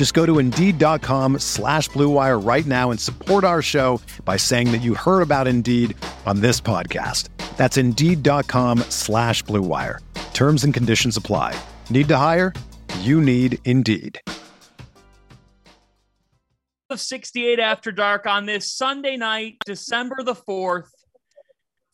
Just go to Indeed.com slash BlueWire right now and support our show by saying that you heard about Indeed on this podcast. That's Indeed.com slash BlueWire. Terms and conditions apply. Need to hire? You need Indeed. Of 68 After Dark on this Sunday night, December the 4th,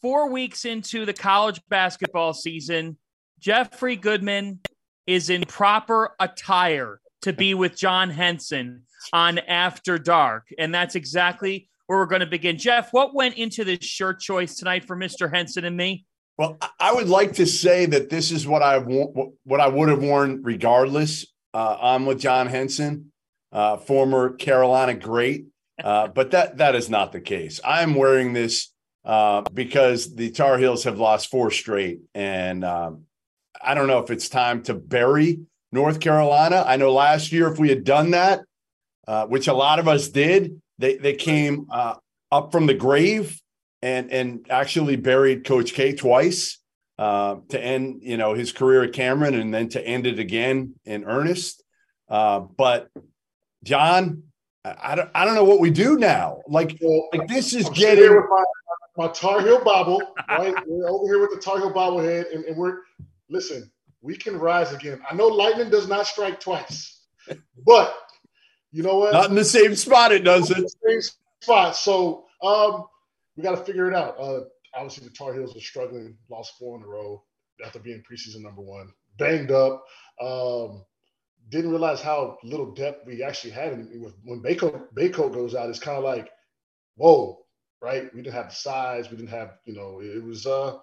four weeks into the college basketball season. Jeffrey Goodman is in proper attire to be with John Henson on After Dark. And that's exactly where we're going to begin. Jeff, what went into this shirt choice tonight for Mr. Henson and me? Well, I would like to say that this is what I what I would have worn regardless. Uh, I'm with John Henson, uh, former Carolina great, uh, but that that is not the case. I'm wearing this uh, because the Tar Heels have lost four straight, and um, I don't know if it's time to bury North Carolina. I know last year, if we had done that, uh, which a lot of us did, they they came uh, up from the grave and and actually buried Coach K twice uh, to end you know his career at Cameron and then to end it again in earnest. Uh, but John, I, I don't I don't know what we do now. Like like this is I'm getting my, my Tar Heel Bible, Right, we're over here with the Tar Heel bobblehead, and, and we're listen we can rise again. I know lightning does not strike twice, but you know what? Not in the same spot. It doesn't. Same spot. So um, we got to figure it out. Uh, obviously, the Tar Heels are struggling. Lost four in a row after being preseason number one. Banged up. Um, didn't realize how little depth we actually had. In, when Bacot, Bacot goes out, it's kind of like, whoa, right? We didn't have the size. We didn't have, you know, it was uh,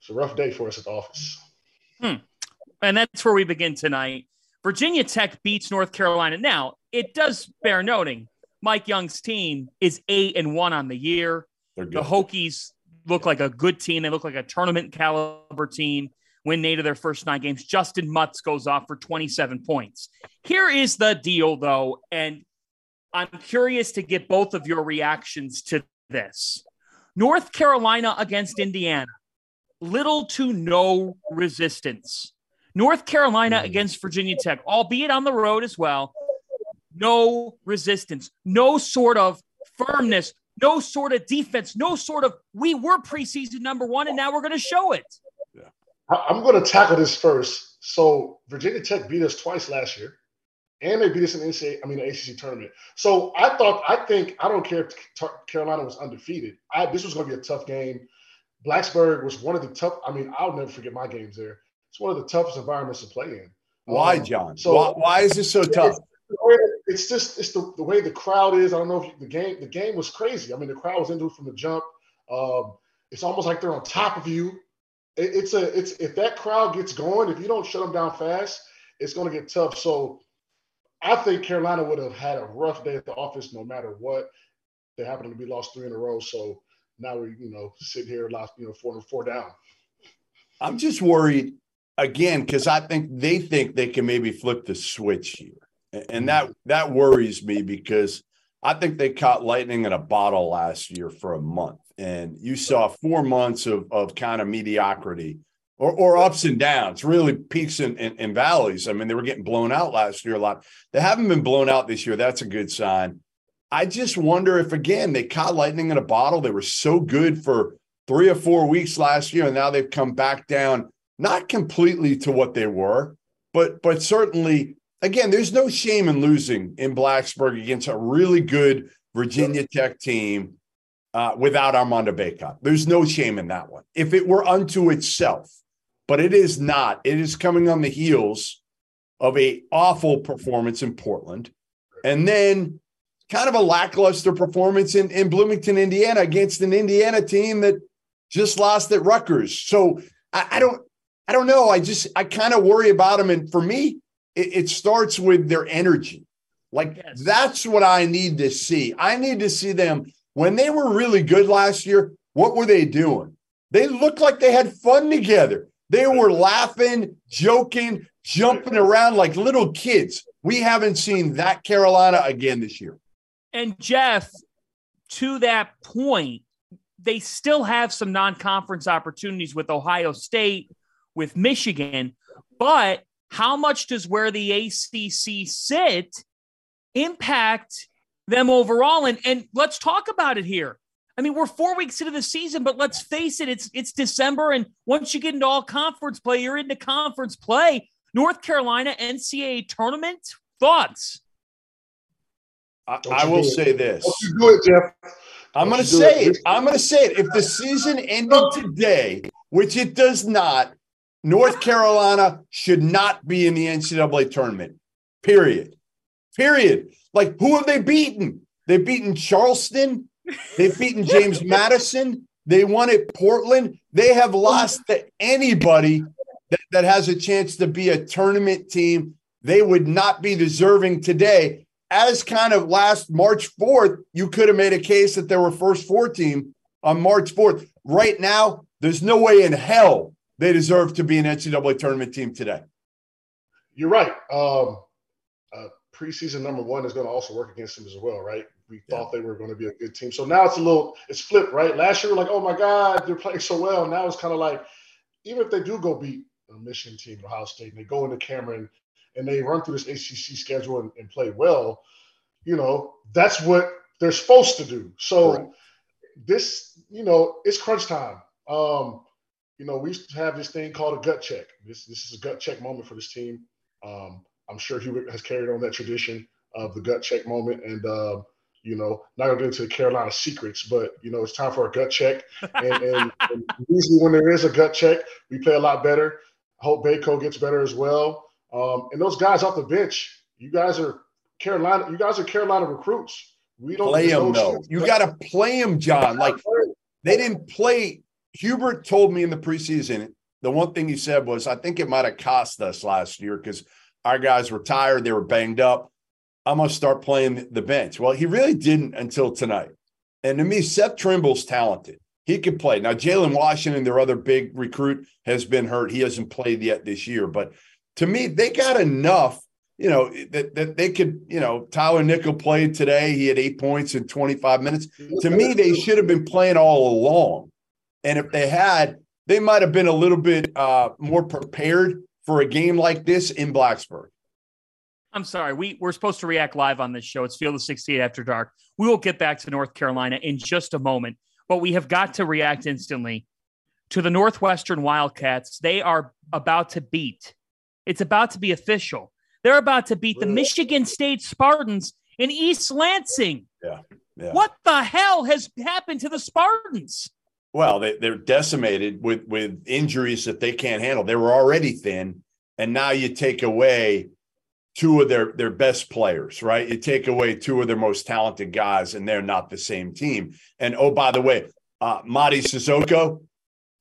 it's a rough day for us at the office. Hmm and that's where we begin tonight. Virginia Tech beats North Carolina. Now, it does bear noting Mike Young's team is eight and one on the year. The Hokies look like a good team. They look like a tournament caliber team. Win eight of their first nine games. Justyn Mutts goes off for 27 points. Here is the deal, though, and I'm curious to get both of your reactions to this. North Carolina against Indiana, little to no resistance. North Carolina mm-hmm. against Virginia Tech, albeit on the road as well. No resistance, no sort of firmness, no sort of defense, no sort of we were preseason number one and now we're going to show it. Yeah. I'm going to tackle this first. So Virginia Tech beat us twice last year, and they beat us in the NCAA, I mean the ACC tournament. So I thought, I think, I don't care if Carolina was undefeated. I, this was going to be a tough game. Blacksburg was one of the tough. I mean, I'll never forget my games there it's one of the toughest environments to play in. Why, um, John? So why, why, is this so tough? It's, just it's the, the way the crowd is. I don't know if you, the game the game was crazy. I mean, the crowd was into it from the jump. Um, it's almost like they're on top of you. It, it's a it's if that crowd gets going, if you don't shut them down fast, it's going to get tough. So I think Carolina would have had a rough day at the office no matter what. They happen to be lost three in a row, so now we're you know sitting here lost you know four four down. I'm just worried again because I think they think they can maybe flip the switch here, and mm. that that worries me because I think they caught lightning in a bottle last year for a month, and you saw four months of of kind of mediocrity. Or, or ups and downs, really peaks and, and, and valleys. I mean, they were getting blown out last year a lot. They haven't been blown out this year. That's a good sign. I just wonder if again they caught lightning in a bottle. They were so good for three or four weeks last year, and now they've come back down not completely to what they were, but but certainly again, there's no shame in losing in Blacksburg against a really good Virginia Tech team. uh, without Armando Bacot. There's no shame in that one. If it were unto itself, but it is not. It is coming on the heels of a awful performance in Portland, and then kind of a lackluster performance in, in Bloomington, Indiana, against an Indiana team that just lost at Rutgers. So I, I don't, I don't know. I just, I kind of worry about them. And for me, it, it starts with their energy. Like yes. that's what I need to see. I need to see them when they were really good last year. What were they doing? They looked like they had fun together. They were laughing, joking, jumping around like little kids. We haven't seen that Carolina again this year. And Jeff, to that point, they still have some non-conference opportunities with Ohio State, with Michigan, but how much does where the ACC sit impact them overall? And and let's talk about it here. I mean, we're four weeks into the season, but let's face it, it's it's December, and once you get into all conference play, you're into conference play. North Carolina NCAA tournament thoughts. I, I will say this. Don't you do it, Jeff. I'm going to say it. it. I'm going to say it. If the season ended today, which it does not, North Carolina should not be in the NCAA tournament. Period. Period. Like, who have they beaten? They've beaten Charleston. They've beaten James Madison. They won at Portland. They have lost to anybody that, that has a chance to be a tournament team. They would not be deserving today as kind of last March 4th, you could have made a case that they were first four team on March 4th. Right now, there's no way in hell they deserve to be an NCAA tournament team today. You're right. Um, uh, preseason number one is going to also work against them as well, right? We yeah. thought they were going to be a good team. So now it's a little, it's flipped, right? Last year, we are like, oh my God, they're playing so well. Now it's kind of like, even if they do go beat a Michigan team, Ohio State, and they go into Cameron and they run through this ACC schedule and, and play well, you know, that's what they're supposed to do. So right. this, you know, it's crunch time. Um, you know, we used to have this thing called a gut check. This this is a gut check moment for this team. Um, I'm sure Hubert has carried on that tradition of the gut check moment. And uh, you know, not gonna get into the Carolina secrets, but you know, it's time for a gut check. And, and, and usually when there is a gut check, we play a lot better. I hope Bacot gets better as well. Um, and those guys off the bench, you guys are Carolina. You guys are Carolina recruits. We don't play them though. You got to play them, John. Like they didn't play. Hubert told me in the preseason. The one thing he said was, I think it might have cost us last year because our guys were tired. They were banged up. I'm going to start playing the bench. Well, he really didn't until tonight. And to me, Seth Trimble's talented. He could play. Now, Jalen Washington, their other big recruit, has been hurt. He hasn't played yet this year. But to me, they got enough, you know, that, that they could, you know, Tyler Nickel played today. He had eight points in 25 minutes. To me, they should have been playing all along. And if they had, they might have been a little bit uh, more prepared for a game like this in Blacksburg. I'm sorry. We, we're supposed to react live on this show. It's Field of 68 After Dark. We will get back to North Carolina in just a moment, but we have got to react instantly to the Northwestern Wildcats. They are about to beat it's about to be official. They're about to beat the Michigan State Spartans in East Lansing. Yeah. yeah. What the hell has happened to the Spartans? Well, they, they're decimated with with injuries that they can't handle. They were already thin, and now you take away two of their their best players, right? You take away two of their most talented guys, and they're not the same team. And oh, by the way, uh, Mady Sissoko,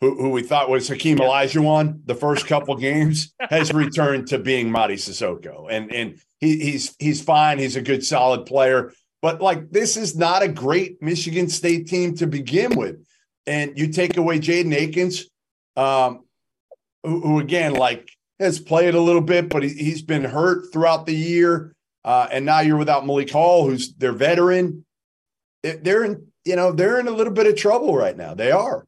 who, who we thought was Hakeem Olajuwon the first couple games, has returned to being Mady Sissoko. And and he, he's he's fine. He's a good solid player. But like this is not a great Michigan State team to begin with. And you take away Jaden Akins, um, who, who, again like has played a little bit, but he, he's been hurt throughout the year. Uh, and now you're without Malik Hall, who's their veteran. They're in, you know, they're in a little bit of trouble right now. They are.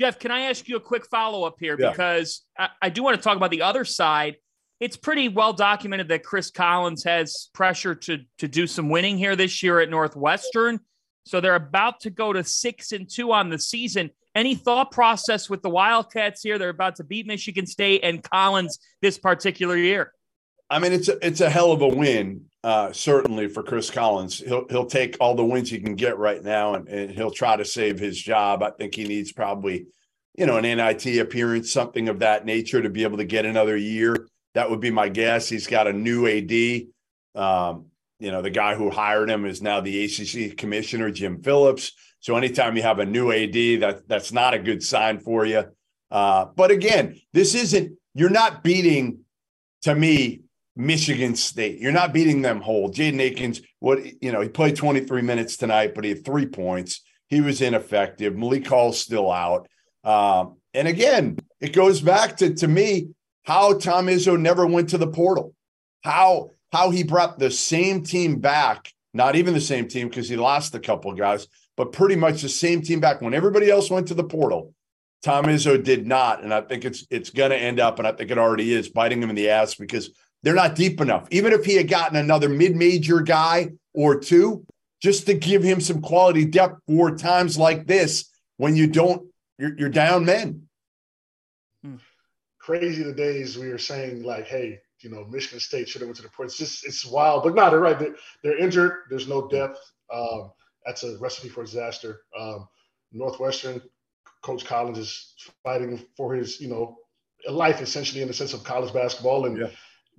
Jeff, can I ask you a quick follow up here? Yeah. Because I, I do want to talk about the other side. It's pretty well documented that Chris Collins has pressure to, to do some winning here this year at Northwestern. So they're about to go to six and two on the season. Any thought process with the Wildcats here? They're about to beat Michigan State and Collins this particular year. I mean, it's a, it's a hell of a win uh, certainly for Chris Collins. He'll he'll take all the wins he can get right now, and, and he'll try to save his job. I think he needs probably, you know, an NIT appearance, something of that nature, to be able to get another year. That would be my guess. He's got a new AD. Um, you know, the guy who hired him is now the ACC commissioner, Jim Phillips. So anytime you have a new AD, that that's not a good sign for you. Uh, but again, this isn't. You're not beating, to me, Michigan State. You're not beating them whole. Jaden Akins, what you know, he played 23 minutes tonight, but he had three points. He was ineffective. Malik Hall's still out. Um, and again, it goes back to to me how Tom Izzo never went to the portal. How how he brought the same team back, not even the same team because he lost a couple of guys, but pretty much the same team back when everybody else went to the portal. Tom Izzo did not, and I think it's it's going to end up, and I think it already is, biting him in the ass because they're not deep enough. Even if he had gotten another mid-major guy or two, just to give him some quality depth for times like this when you don't, you're, you're down men. Hmm. Crazy the days we were saying like, hey, you know, Michigan State should have went to the point. It's just it's wild, but no, they're right. They're, they're injured. There's no depth. Um, that's a recipe for disaster. Um, Northwestern, Coach Collins is fighting for his, you know, life essentially in the sense of college basketball, and yeah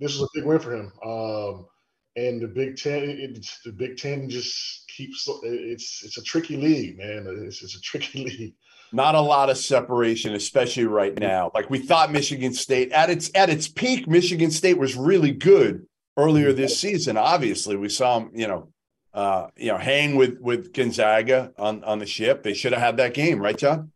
this is a big win for him. Um, and the Big Ten, the Big Ten just keeps. It's it's a tricky league, man. It's, it's a tricky league. Not a lot of separation, especially right now. Like we thought, Michigan State at its at its peak, Michigan State was really good earlier this season. Obviously, we saw them, you know, uh, you know, hang with with Gonzaga on on the ship. They should have had that game, right, John?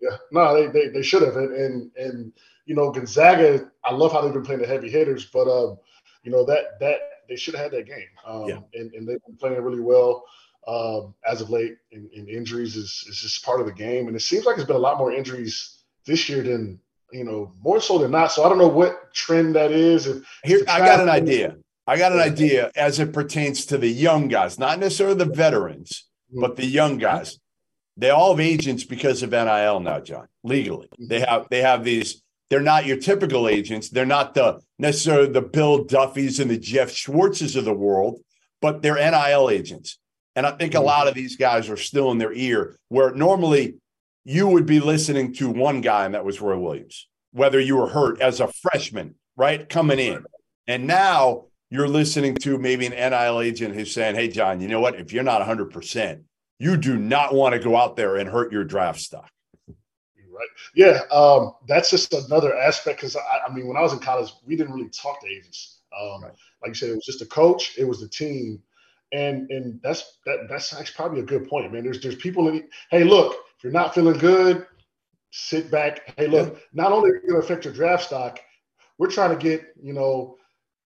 Yeah, no, they they, they should have, and, and and you know, Gonzaga, I love how they've been playing the heavy hitters, but um, you know, that that they should have had that game. Um, yeah. and, and they've been playing really well um, as of late. And, and, injuries is, is just part of the game. And it seems like there's been a lot more injuries this year than, you know, more so than not. So I don't know what trend that is. If, Here, I got an idea. I got an idea as it pertains to the young guys, not necessarily the veterans, mm-hmm. but the young guys. They all have agents because of NIL now, John. Legally, mm-hmm. they have they have these they're not your typical agents. They're not the necessarily the Bill Duffys and the Jeff Schwartzes of the world, but they're NIL agents. And I think a mm-hmm. lot of these guys are still in their ear where normally you would be listening to one guy, and that was Roy Williams, whether you were hurt as a freshman, right? Coming in. And now you're listening to maybe an NIL agent who's saying, Hey, John, you know what? If you're not 100%, you do not want to go out there and hurt your draft stock right? Yeah, um, that's just another aspect because I, I, mean, when I was in college, we didn't really talk to agents. Um, right. Like you said, it was just a coach, it was the team, and and that's that that's actually probably a good point, man. There's there's people that hey, look, if you're not feeling good, sit back. Hey, look, yeah. not only are you going to affect your draft stock, we're trying to get you know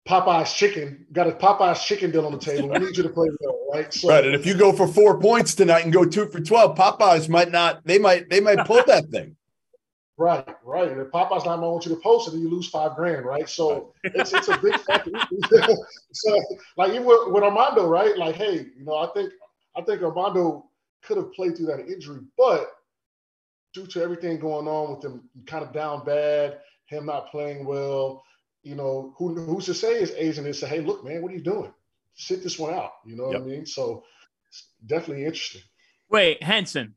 Popeye's chicken. Got a Popeye's chicken deal on the table. We need you to play well, right? So, right. And if you go for four points tonight and go two for twelve, Popeyes might not. They might. They might pull that thing. Right, right. And if Popeye's not going to want you to post it, then you lose five grand, right? So it's it's a big factor. so like even with, with Armando, right? Like, hey, you know, I think I think Armando could have played through that injury, but due to everything going on with him kind of down bad, him not playing well, you know, who, who's to say his agent is say, hey, look, man, what are you doing? Sit this one out. You know yep. what I mean? So it's definitely interesting. Wait, Henson.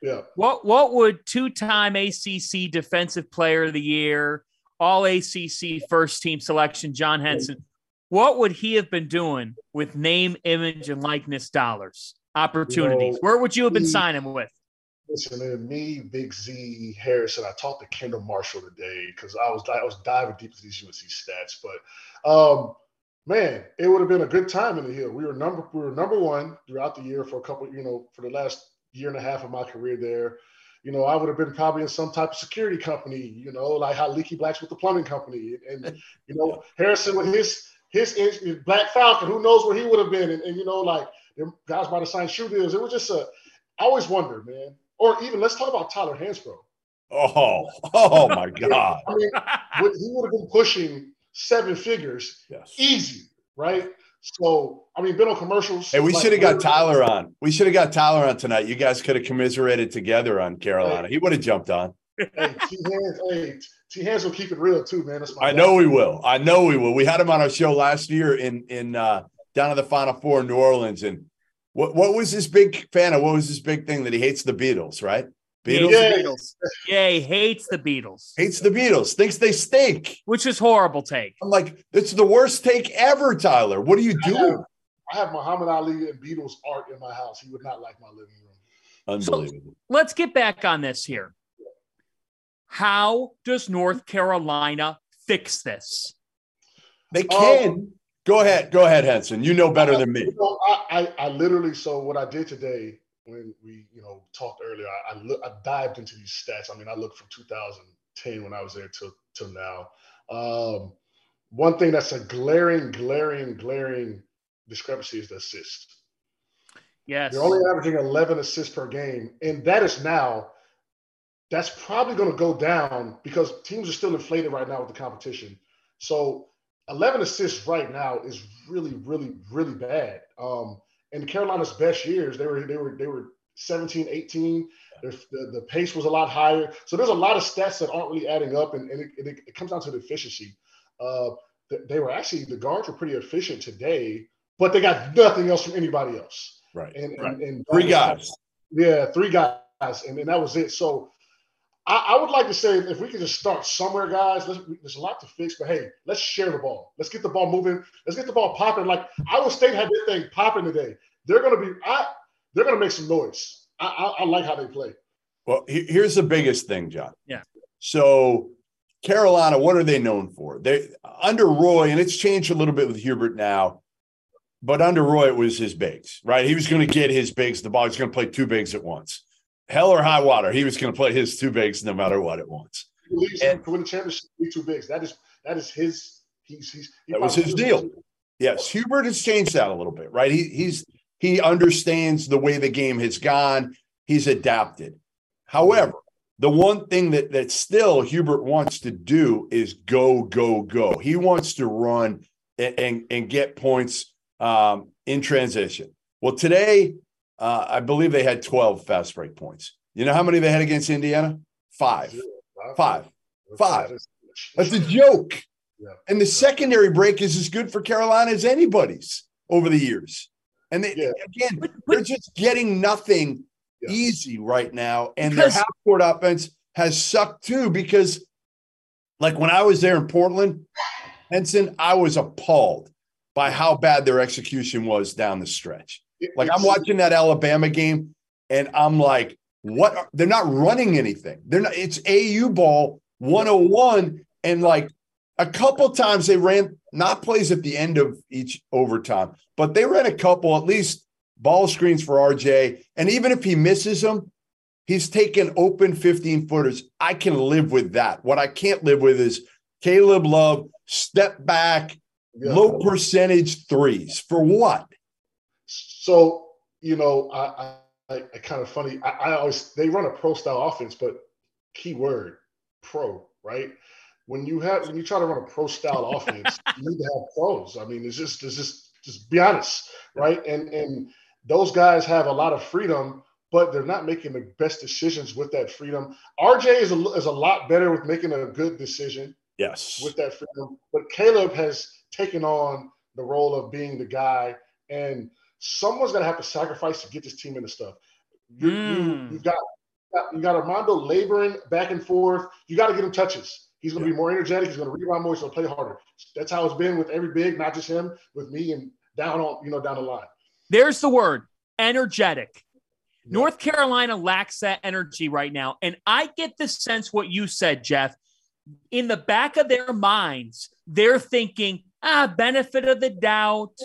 Yeah. What what would two-time ACC Defensive Player of the Year, All ACC First Team Selection, John Henson? What would he have been doing with name, image, and likeness dollars opportunities? You know, Where would you have been signing with? Listen, man, me, Big Z, Harrison. I talked to Kendall Marshall today because I was I was diving deep into these UNC stats. But um, man, it would have been a good time in the hill. We were number we were number one throughout the year for a couple, you know, for the last year and a half of my career there. You know, I would have been probably in some type of security company, you know, like how Leaky Blacks with the plumbing company. And, you know, Harrison with his his, his Black Falcon, who knows where he would have been. And, and you know, like guys might have signed shoe deals. It was just a I always wonder, man, or even let's talk about Tyler Hansbrough. Oh, oh my God. I mean, he would have been pushing seven figures yes. easy, right? So, I mean, been on commercials. Hey, we like, should have got Tyler on. We should have got Tyler on tonight. You guys could have commiserated together on Carolina. He would have jumped on. hey, T Hands, hey, T Hands will keep it real too, man. I know we will. I know we will. We had him on our show last year in in uh, down at the Final Four in New Orleans, and what what was his big fan of? What was his big thing that he hates the Beatles, right? Beatles. Yeah, Beatles. yeah, he hates the Beatles. Hates the Beatles. Thinks they stink. Which is horrible take. I'm like, it's the worst take ever, Tyler. What are you doing? I have Muhammad Ali and Beatles art in my house. He would not like my living room. Unbelievable. So let's get back on this here. How does North Carolina fix this? They can. Um, go ahead. Go ahead, Henson. You know better than me. You know, I, I, I, literally, so what I did today when we, you know, talked earlier, I, I, look, I dived into these stats. I mean, I looked from 2010 when I was there till, till now. Um, one thing that's a glaring, glaring, glaring discrepancy is the assist. Yes. They're only averaging 11 assists per game. And that is now, that's probably going to go down because teams are still inflated right now with the competition. So 11 assists right now is really, really, really bad. Um, in Carolina's best years, they were, they were, they were 17, 18. The, the, pace was a lot higher. So there's a lot of stats that aren't really adding up, and, and it, it, it, comes down to the efficiency. Uh, they were actually, the guards were pretty efficient today, but they got nothing else from anybody else. Right. And, right. and, and three guys. Yeah, three guys, and, and that was it. So I, I, would like to say if we could just start somewhere, guys. there's a lot to fix, but hey, let's share the ball. Let's get the ball moving. Let's get the ball popping. Like Iowa State had this thing popping today. They're going to be. I, they're going to make some noise. I, I, I like how they play. Well, here's the biggest thing, John. Yeah. So Carolina, what are they known for? They under Roy, and it's changed a little bit with Hubert now but under Roy, it was his bigs, right? He was going to get his bigs the ball. He was going to play two bigs at once. Hell or high water, he was going to play his two bigs no matter what it. He believes and, to win the championship, two bigs. That is that is his. He's he's he that was his deal. Yes, Hubert has changed that a little bit, right? He he's he understands the way the game has gone. He's adapted. However, the one thing that that still Hubert wants to do is go go go. He wants to run and and, and get points um, in transition. Well, today, uh, I believe they had 12 fast break points. You know how many they had against Indiana? Five. Five. Five. That's a joke. And the secondary break is as good for Carolina as anybody's over the years. And they, yeah. again, they're just getting nothing yeah. easy right now. And because, their half court offense has sucked too because, like when I was there in Portland, Henson, I was appalled by how bad their execution was down the stretch. Like I'm watching that Alabama game and I'm like, what? Are, they're not running anything. They're not, it's AU ball 101. And like a couple times they ran not plays at the end of each overtime, but they ran a couple at least ball screens for RJ. And even if he misses them, he's taking open 15 footers. I can live with that. What I can't live with is Caleb Love step back yeah. low percentage threes for what? So you know, I, I, I kind of funny. I, I always they run a pro style offense, but key word pro, right? When you have when you try to run a pro style offense, you need to have pros. I mean, it's just it's just just be honest, right? And and those guys have a lot of freedom, but they're not making the best decisions with that freedom. RJ is a, is a lot better with making a good decision. Yes. With that freedom. But Caleb has taken on the role of being the guy, and someone's going to have to sacrifice to get this team into stuff. You, mm. you, have got you got Armando laboring back and forth. You got to get him touches. He's going to be more energetic. He's going to rebound more. He's going to play harder. That's how it's been with every big, not just him, with me and down on you know down the line. There's the word energetic. North Carolina lacks that energy right now. And I get the sense what you said, Jeff. In the back of their minds, they're thinking, ah, benefit of the doubt.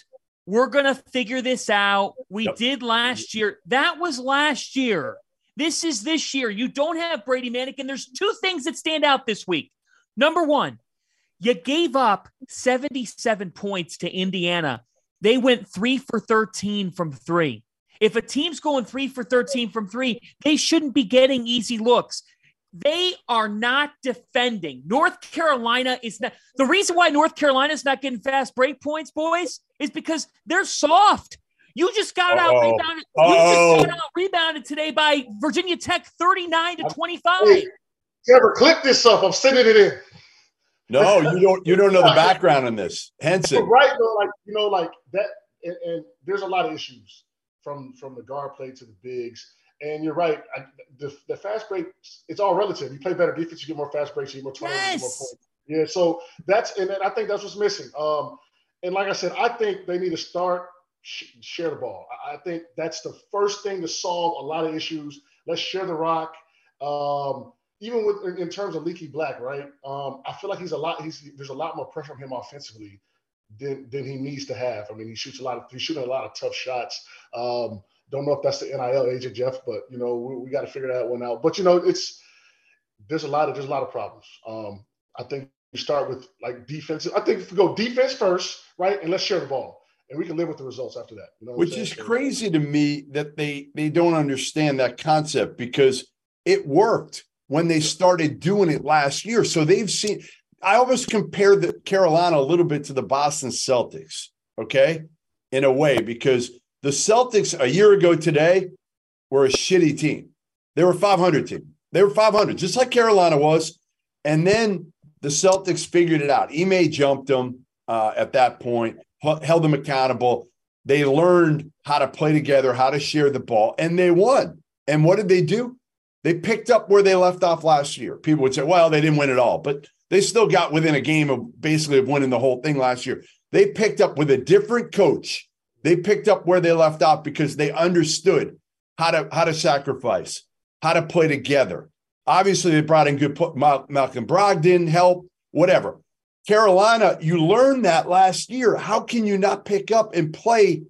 We're going to figure this out. We yep. did last year. That was last year. This is this year. You don't have Brady Manek. And there's two things that stand out this week. Number one, you gave up 77 points to Indiana. They went three for 13 from three. If a team's going three for 13 from three, they shouldn't be getting easy looks. They are not defending. North Carolina is not. The reason why North Carolina is not getting fast break points, boys, is because they're soft. You just got Uh-oh. out rebounded. You just got out rebounded today by Virginia Tech, thirty-nine to twenty-five. Trevor, clip this up. I'm sending it in. No, you don't. You don't know the background on this, Henson. right? Though, like you know, like that, and, and, there's a lot of issues from from the guard play to the bigs. And you're right. I, the, the fast break, it's all relative. You play better defense, you get more fast breaks, you get more turnovers, yes. more points. Yeah, so that's and I think that's what's missing. Um, and like I said, I think they need to start sh- share the ball. I, I think that's the first thing to solve a lot of issues. Let's share the rock. Um, even with in terms of Leaky Black, right? Um, I feel like he's a lot. He's there's a lot more pressure on him offensively than than he needs to have. I mean, he shoots a lot of he's shooting a lot of tough shots. Um, don't know if that's the NIL agent Jeff, but you know we, we got to figure that one out. But you know it's there's a lot of there's a lot of problems. Um, I think you start with like defensive. I think if we go defense first, right, and let's share the ball, and we can live with the results after that. You know Which is crazy to me that they they don't understand that concept because it worked when they started doing it last year. So they've seen. I always compare the Carolina a little bit to the Boston Celtics. Okay, in a way because the Celtics a year ago today were a shitty team. They were 500 team. They were 500, just like Carolina was. And then the Celtics figured it out. Ime jumped them uh, at that point, held them accountable. They learned how to play together, how to share the ball, and they won. And what did they do? They picked up where they left off last year. People would say, well, they didn't win it all, but they still got within a game of basically of winning the whole thing last year. They picked up with a different coach. They picked up where they left off because they understood how to how to sacrifice, how to play together. Obviously, they brought in good Malcolm Brogdon help, whatever. Carolina, you learned that last year. How can you not pick up and play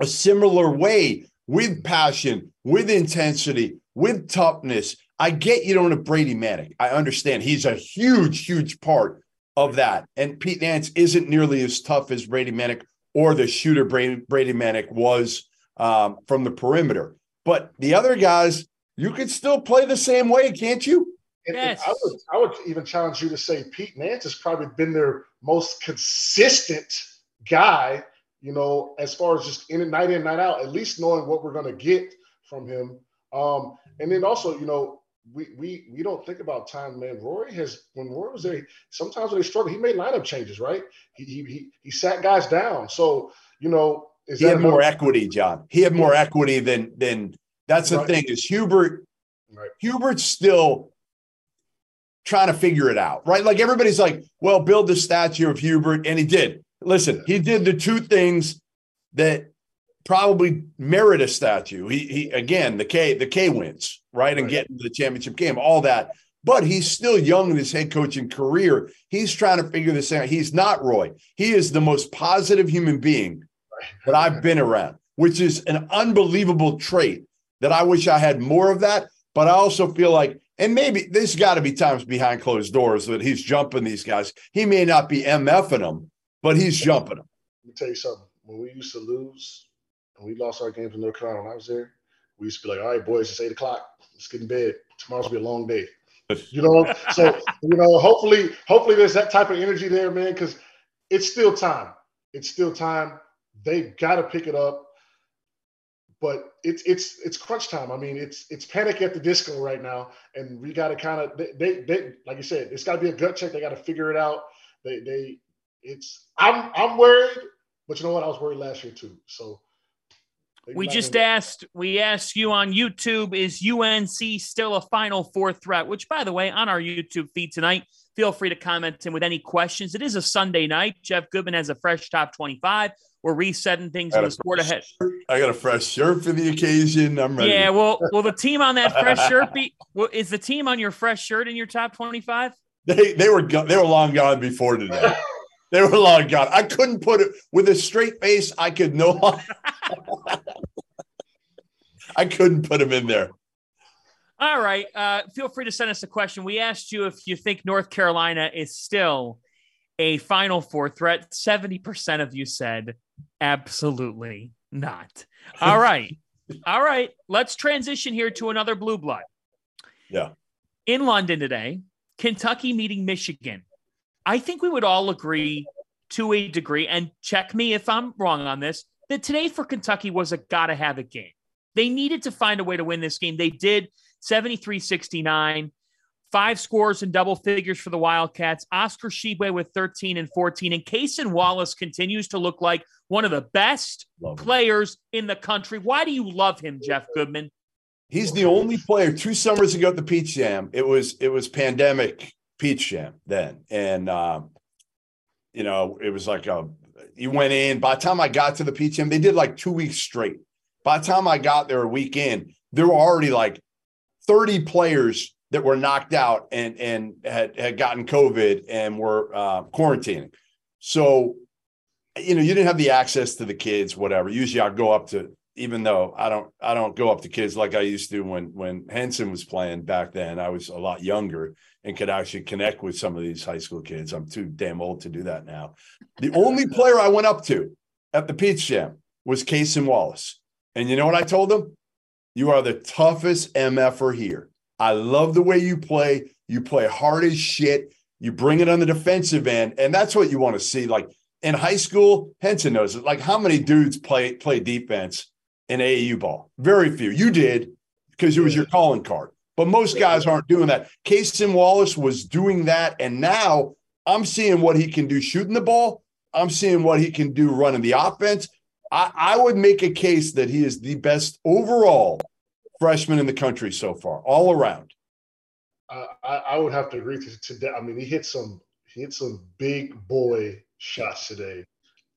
a similar way with passion, with intensity, with toughness. I get you don't have Brady Manek. I understand he's a huge, huge part of that. And Pete Nance isn't nearly as tough as Brady Manek or the shooter Brady, Brady Manek was um, from the perimeter. But the other guys, you could still play the same way, can't you? Yes. I would, I would even challenge you to say Pete Nance has probably been their most consistent guy, you know, as far as just in and night in, night out, at least knowing what we're going to get from him. Um, and then also, you know, we we we don't think about time, man. Rory has when Rory was there, sometimes when they struggle, he made lineup changes, right? He he he, he sat guys down. So you know, is he had more equity, John. He had more equity than than that's the right. thing is Hubert. Right. Hubert's still trying to figure it out, right? Like everybody's like, well, build the statue of Hubert, and he did. Listen, he did the two things that probably merit a statue. He he again the K the K wins right and get into the championship game, all that. But he's still young in his head coaching career. He's trying to figure this out. He's not Roy. He is the most positive human being that I've been around, which is an unbelievable trait that I wish I had more of that. But I also feel like, and maybe there's got to be times behind closed doors that he's jumping these guys. He may not be MFing them, but he's jumping them. Let me tell you something. When we used to lose, and we lost our game to North Carolina when I was there, we used to be like, all right, boys, it's eight o'clock. Let's get in bed. Tomorrow's gonna be a long day. You know, so you know, hopefully, hopefully there's that type of energy there, man, because it's still time. It's still time. They've got to pick it up. But it's it's it's crunch time. I mean, it's it's panic at the disco right now, and we got to kind of they, they, they like you said, it's got to be a gut check. They got to figure it out. They they it's I'm I'm worried, but you know what? I was worried last year too. So we just asked, we asked you on YouTube, is UNC still a Final Four threat? Which, by the way, on our YouTube feed tonight, feel free to comment in with any questions. It is a Sunday night. Jeff Goodman has a fresh top 25. We're resetting things in the sport ahead. Shirt. I got a fresh shirt for the occasion. I'm ready. Yeah, well, will the team on that fresh shirt be? Well, is the team on your fresh shirt in your top 25? They they were they were long gone before today. They were long gone. I couldn't put it with a straight face. I could no. I couldn't put him in there. All right. Uh, feel free to send us a question. We asked you if you think North Carolina is still a Final Four threat. 70% of you said absolutely not. All right. All right. Let's transition here to another blue blood. Yeah. In London today, Kentucky meeting Michigan. I think we would all agree to a degree, and check me if I'm wrong on this, that today for Kentucky was a gotta have it game. They needed to find a way to win this game. They did 73 69. five scores in double figures for the Wildcats. Oscar Tshiebwe with 13 and 14. And Cason Wallace continues to look like one of the best players in the country. Why do you love him, Jeff Goodman? He's the only player. Two summers ago at the Peach Jam, it was it was pandemic Peach Jam then, and um, you know it was like a you went in. By the time I got to the Peach Jam, they did like two weeks straight. By the time I got there a week in, there were already like 30 players that were knocked out and and had had gotten COVID and were uh, quarantining. So, you know, you didn't have the access to the kids, whatever. Usually, I'd go up to even though I don't I don't go up to kids like I used to when when Henson was playing back then. I was a lot younger and could actually connect with some of these high school kids. I'm too damn old to do that now. The only player I went up to at the Peach Jam was Cason Wallace. And you know what I told him? You are the toughest MFer here. I love the way you play. You play hard as shit. You bring it on the defensive end. And that's what you want to see. Like in high school, Henson knows it. Like how many dudes play play defense in AAU ball? Very few. You did because it was your calling card. But most guys aren't doing that. Cason Wallace was doing that. And now I'm seeing what he can do shooting the ball. I'm seeing what he can do running the offense. I, I would make a case that he is the best overall freshman in the country so far, all around. Uh, I, I, would have to agree to today. I mean, he hit some he hit some big boy shots today.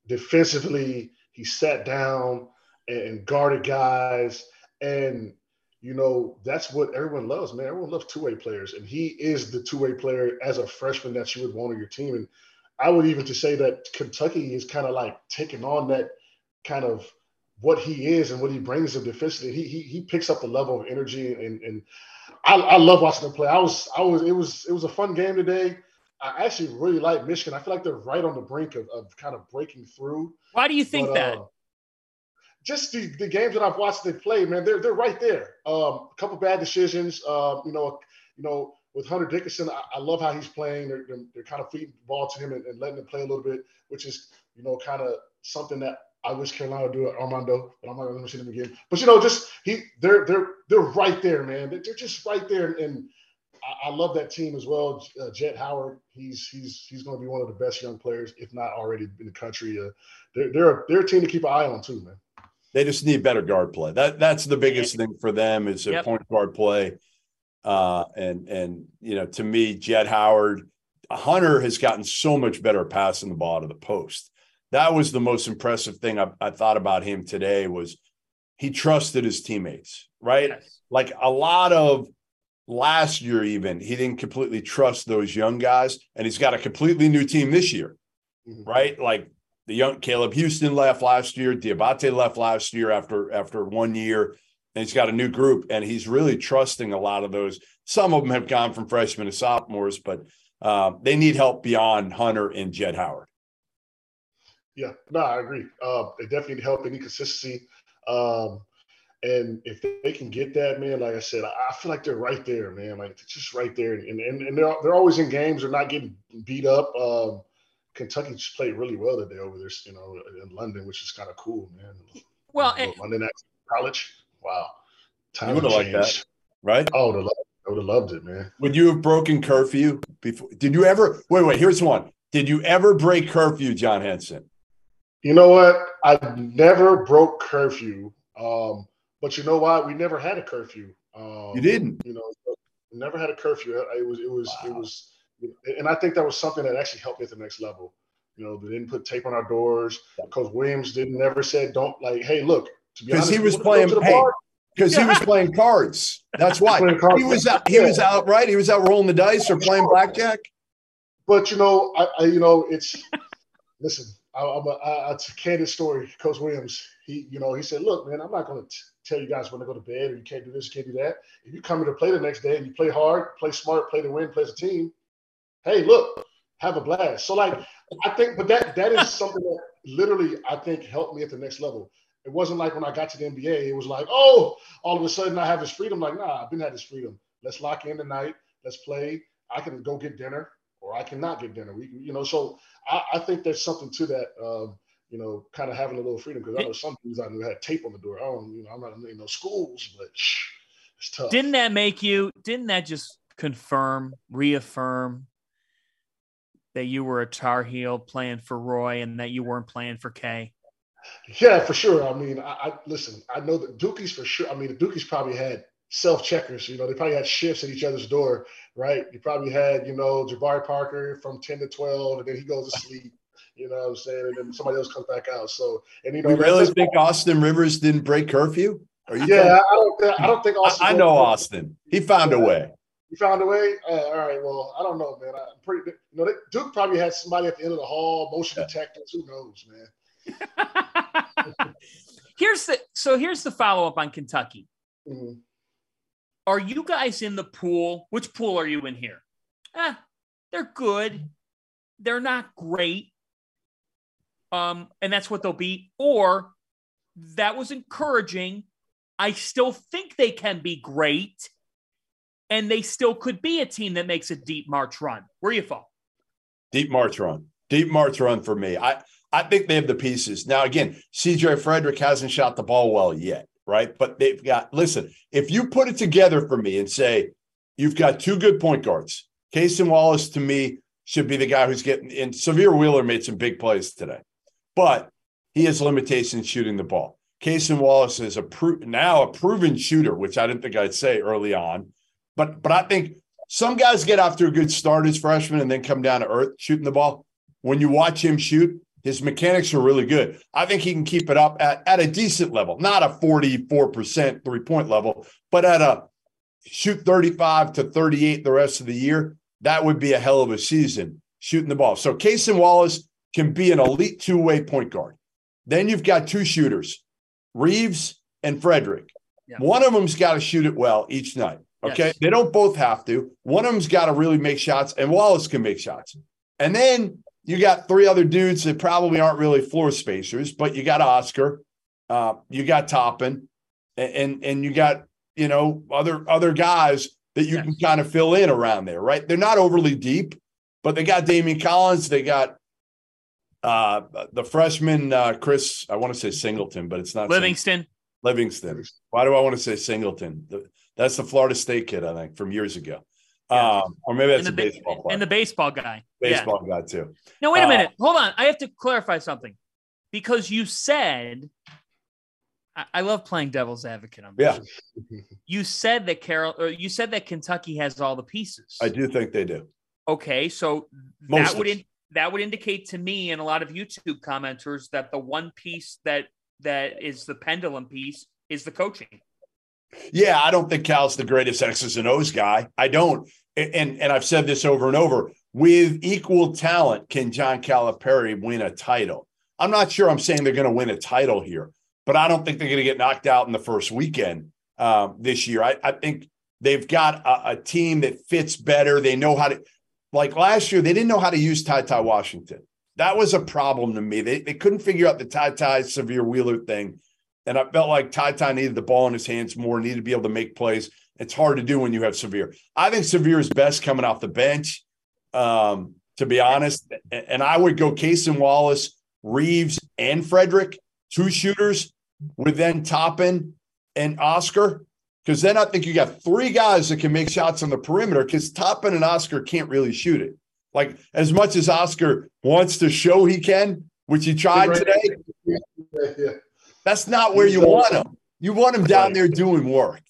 Defensively, he sat down and guarded guys. And, you know, that's what everyone loves, man. Everyone loves two way players. And he is the two way player as a freshman that you would want on your team. And I would even to say that Kentucky is kind of like taking on that kind of what he is and what he brings him defensively. He he, he picks up the level of energy and and I, I love watching him play. I was I was it was it was a fun game today. I actually really like Michigan. I feel like they're right on the brink of, of kind of breaking through. Why do you think but, that? Uh, just the, the games that I've watched they play, man, they're they're right there. Um, a couple bad decisions. Um, you know, you know, with Hunter Dickinson, I, I love how he's playing. They're, they're, they're, kind of feeding the ball to him and, and letting him play a little bit, which is you know kind of something that I wish Carolina would do it, Armando, but I'm not going to see them again. But you know, just he, they're they're they're right there, man. They're just right there, and I, I love that team as well. Uh, Jett Howard, he's he's he's going to be one of the best young players, if not already in the country. Uh, they're they're a, they're a team to keep an eye on too, man. They just need better guard play. That that's the biggest thing for them is a yep. point guard play. Uh, and and you know, to me, Jett Howard, Hunter has gotten so much better passing the ball to the post. That was the most impressive thing I, I thought about him today was he trusted his teammates, right? Yes. Like a lot of last year, even he didn't completely trust those young guys, and he's got a completely new team this year, mm-hmm. right? Like the young Caleb Houstan left last year, Diabate left last year after after one year, and he's got a new group, and he's really trusting a lot of those. Some of them have gone from freshmen to sophomores, but uh, they need help beyond Hunter and Jett Howard. Yeah, no, I agree. Uh, they definitely need help. They need consistency. Um, and if they can get that, man, like I said, I, feel like they're right there, man. Like just right there. And, and, and they're, they're always in games. They're not getting beat up. Um, Kentucky just played really well today over there, you know, in London, which is kind of cool, man. Well, and, London at college, wow. Time you would have liked that, right? Oh, I would have loved it, man. Would you have broken curfew before? Did you ever? Wait, wait. Here's one. Did you ever break curfew, John Henson? You know what? I never broke curfew. Um, but you know what? We never had a curfew. Um, you didn't. You know, never had a curfew. It was. It was. Wow. It was and I think that was something that actually helped me at the next level. You know, they didn't put tape on our doors. Coach Williams didn't never said, "Don't like, hey, look." Because he was playing because yeah. he was playing cards. That's why he was out. He was out right. He was out rolling the dice or playing blackjack. But you know, I, I you know, it's listen. I, I'm a, I, it's a candid story. Coach Williams, he, you know, he said, "Look, man, I'm not going to tell you guys when to go to bed, or you can't do this, you can't do that. If you come here to play the next day and you play hard, play smart, play to win, play as a team, hey, look, have a blast. So like I think, but that that is something that literally I think helped me at the next level. It wasn't like when I got to the NBA, it was like, oh, all of a sudden I have this freedom. Like, nah, I've been had this freedom. Let's lock in tonight. Let's play. I can go get dinner, or I cannot get dinner. We, you know, so I, I think there's something to that. Um, you know, kind of having a little freedom because I know some things I knew had tape on the door. I don't, you know, I'm not in you know schools, but shh, it's tough. Didn't that make you? Didn't that just confirm, reaffirm that you were a Tar Heel playing for Roy and that you weren't playing for K? Yeah, for sure. I mean, I, I listen. I know the Dookies for sure. I mean, the Dookies probably had self checkers. You know, they probably had shifts at each other's door, right? You probably had, you know, Jabari Parker from ten to twelve, and then he goes to sleep. You know what I'm saying? And then somebody else comes back out. So, and you know, you really think Austin Rivers didn't break curfew? Are you yeah, I don't. Think, I don't think Austin. I, I know Austin. He found a way. He found a way. Uh, all right. Well, I don't know, man. I'm pretty. You know, they, Duke probably had somebody at the end of the hall, motion detectors. Who knows, man? here's the so here's the follow up on Kentucky. Mm-hmm. Are you guys in the pool? Which pool are you in here? Ah, they're good. They're not great. Um, and that's what they'll be. Or that was encouraging. I still think they can be great and they still could be a team that makes a deep March run. Where you fall? Deep March run. Deep March run for me. I I think they have the pieces. Now again, CJ Frederick hasn't shot the ball well yet, right? But they've got listen, if you put it together for me and say you've got two good point guards, Cason Wallace to me should be the guy who's getting in. Sahvir Wheeler made some big plays today, but he has limitations shooting the ball. Cason Wallace is a pro- now a proven shooter, which I didn't think I'd say early on. But but I think some guys get off to a good start as freshmen and then come down to earth shooting the ball. When you watch him shoot, his mechanics are really good. I think he can keep it up at, at a decent level, not a 44% three point level, but at a shoot 35 to 38 the rest of the year. That would be a hell of a season shooting the ball. So Cason Wallace can be an elite two way point guard. Then you've got two shooters, Reeves and Frederick. Yeah. One of them's got to shoot it well each night. Okay. Yes. They don't both have to. One of them's got to really make shots, and Wallace can make shots. And then you got three other dudes that probably aren't really floor spacers, but you got Oscar, uh, you got Toppin, and, and, and you got you know other other guys that you yes. can kind of fill in around there, right? They're not overly deep, but they got Daimion Collins, they got uh the freshman uh Chris, I want to say Singleton, but it's not Livingston. Singleton. Livingston. Why do I want to say Singleton? The, that's the Florida State kid, I think, from years ago. Yeah. Um, or maybe that's a baseball player. And the baseball guy. Baseball yeah. guy, too. No, wait a uh, minute. Hold on. I have to clarify something because you said, I, I love playing devil's advocate on this. Yeah. You said that Carol, or you said that Kentucky has all the pieces. I do think they do. Okay. So Most that would, in, that would indicate to me and a lot of YouTube commenters that the one piece that that is the pendulum piece is the coaching. Yeah, I don't think Cal's the greatest X's and O's guy. I don't. And and I've said this over and over. With equal talent, can John Calipari win a title? I'm not sure I'm saying they're going to win a title here, but I don't think they're going to get knocked out in the first weekend um, this year. I, I, think they've got a, a, team that fits better. They know how to, like last year, they didn't know how to use Ty Ty Washington. That was a problem to me. They, they couldn't figure out the Ty Ty Sahvir Wheeler thing. And I felt like Ty Ty needed the ball in his hands more, needed to be able to make plays. It's hard to do when you have Sahvir. I think Sahvir is best coming off the bench, um, to be honest. And I would go Cason Wallace, Reeves, and Frederick, two shooters, with then Toppin and Oscar. Because then I think you got three guys that can make shots on the perimeter because Toppin and Oscar can't really shoot it. Like as much as Oscar wants to show he can, which he tried today. Yeah, yeah. That's not where you want him. You want him down there doing work.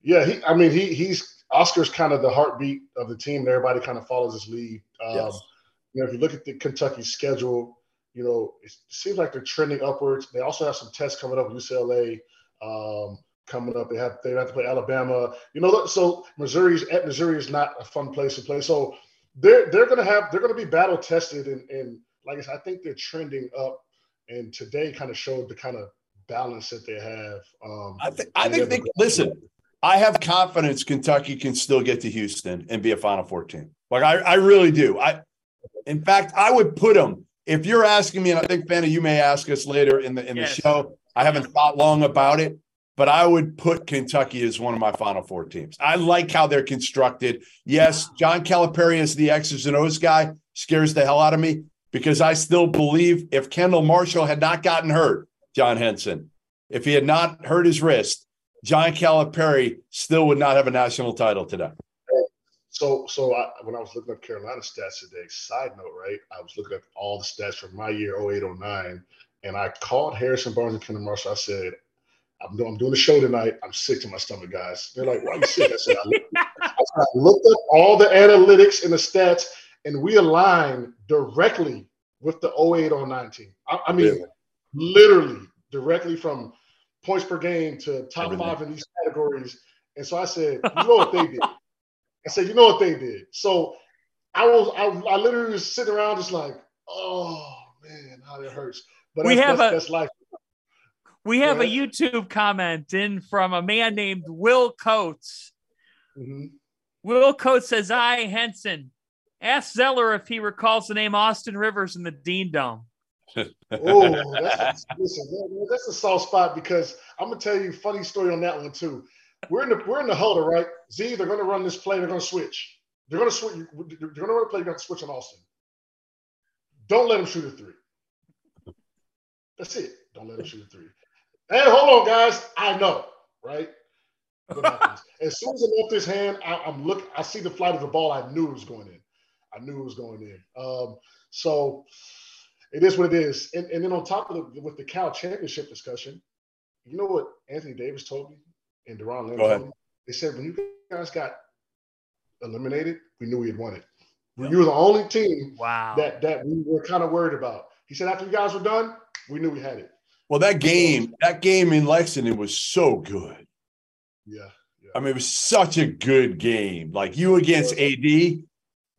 Yeah, he, I mean, he he's Oscar's kind of the heartbeat of the team. And everybody kind of follows his lead. Um, yes. You know, if you look at the Kentucky schedule, you know, it seems like they're trending upwards. They also have some tests coming up. UCLA um, coming up. They have they have to play Alabama. You know, so Missouri's at Missouri is not a fun place to play. So they're they're gonna have they're gonna be battle tested and and like I said, I think they're trending up and today kind of showed the kind of balance that they have. Um, I, th- I think they listen. I have confidence Kentucky can still get to Houston and be a Final Four team. Like I, I really do. I, in fact, I would put them. If you're asking me, and I think Fanny, you may ask us later in the in yes. the show. I haven't thought long about it, but I would put Kentucky as one of my Final Four teams. I like how they're constructed. Yes, John Calipari is the X's and O's guy. Scares the hell out of me because I still believe if Kendall Marshall had not gotten hurt, John Henson, if he had not hurt his wrist, John Calipari still would not have a national title today. So, so I, when I was looking up Carolina stats today, side note, right? I was looking at all the stats from my year 08, 09, and I called Harrison Barnes and Kendall Marshall. I said, I'm doing, I'm doing a show tonight. I'm sick to my stomach, guys. They're like, why are you sick? I said, I looked, I looked up all the analytics and the stats, and we align directly with the 08 09 team. I, I mean, really? literally directly from points per game to top Everything. five in these categories. And so I said, you know what they did? I said, you know what they did? So I was, I, I literally was sitting around just like, oh man, how it hurts. But we have that's, a, that's life. We have a YouTube comment in from a man named Will Coates. Mm-hmm. Will Coates says, I, Henson, ask Zeller if he recalls the name Austin Rivers in the Dean Dome. oh, that's, listen, that's a soft spot because I'm gonna tell you a funny story on that one too. We're in the we're in the huddle, right? Z, they're gonna run this play, they're gonna switch. They're gonna switch, they're gonna run a play, you're gonna switch on Austin. Don't let him shoot a three. That's it. Don't let him shoot a three. Hey, hold on, guys. I know, right? as soon as I left his hand, I, am look. I see the flight of the ball. I knew it was going in. I knew it was going in. Um, so it is what it is. And, and then on top of the with the Cal championship discussion, you know what Anthony Davis told me and Doron Lamb told me? They said when you guys got eliminated, we knew we had won it. Yep. You were the only team wow. that that we were kind of worried about. He said after you guys were done, we knew we had it. Well, that game, that game in Lexington was so good. Yeah, yeah. I mean, it was such a good game. Like you against AD,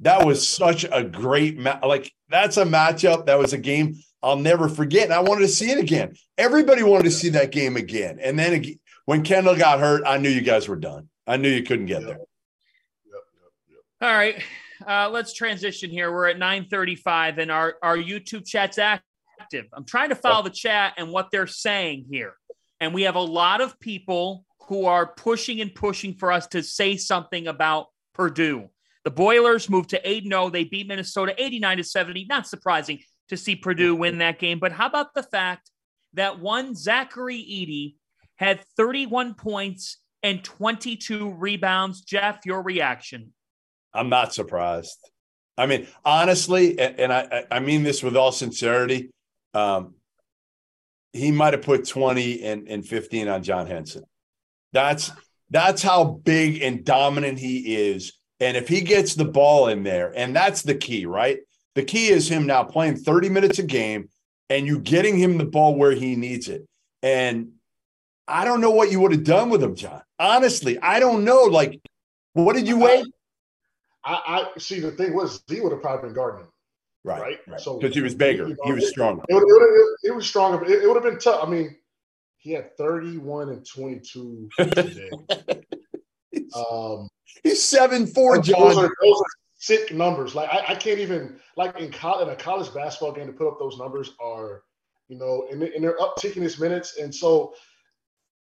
that was such a great match. Like that's a matchup. That was a game I'll never forget. And I wanted to see it again. Everybody wanted to see that game again. And then when Kendall got hurt, I knew you guys were done. I knew you couldn't get yep. there. Yep, yep, All right. Uh, let's transition here. We're at 935 and our, our YouTube chat's active active. I'm trying to follow the chat and what they're saying here. And we have a lot of people who are pushing and pushing for us to say something about Purdue. The Boilers moved to 8 0. They beat Minnesota 89 to 70. Not surprising to see Purdue win that game. But how about the fact that one Zachary Edey had 31 points and 22 rebounds? Jeff, your reaction? I'm not surprised. I mean, honestly, and I, I mean this with all sincerity, um, he might have put 20 and, and 15 on John Henson. That's that's how big and dominant he is. And if he gets the ball in there, and that's the key, right? The key is him now playing 30 minutes a game and you getting him the ball where he needs it. And I don't know what you would have done with him, John. Honestly, I don't know. Like, what did you wait? I, I see the thing was he would have probably been guarding him. Right. Right. right. So because he was bigger, you know, he was stronger. It, it, it, was stronger, but it, would have been tough. I mean, he had 31 and 22 today. um, he's seven four, John. Those are, those are sick numbers. Like I, I can't even like in, college, in a college basketball game to put up those numbers are, you know, and, and they're upticking his minutes, and so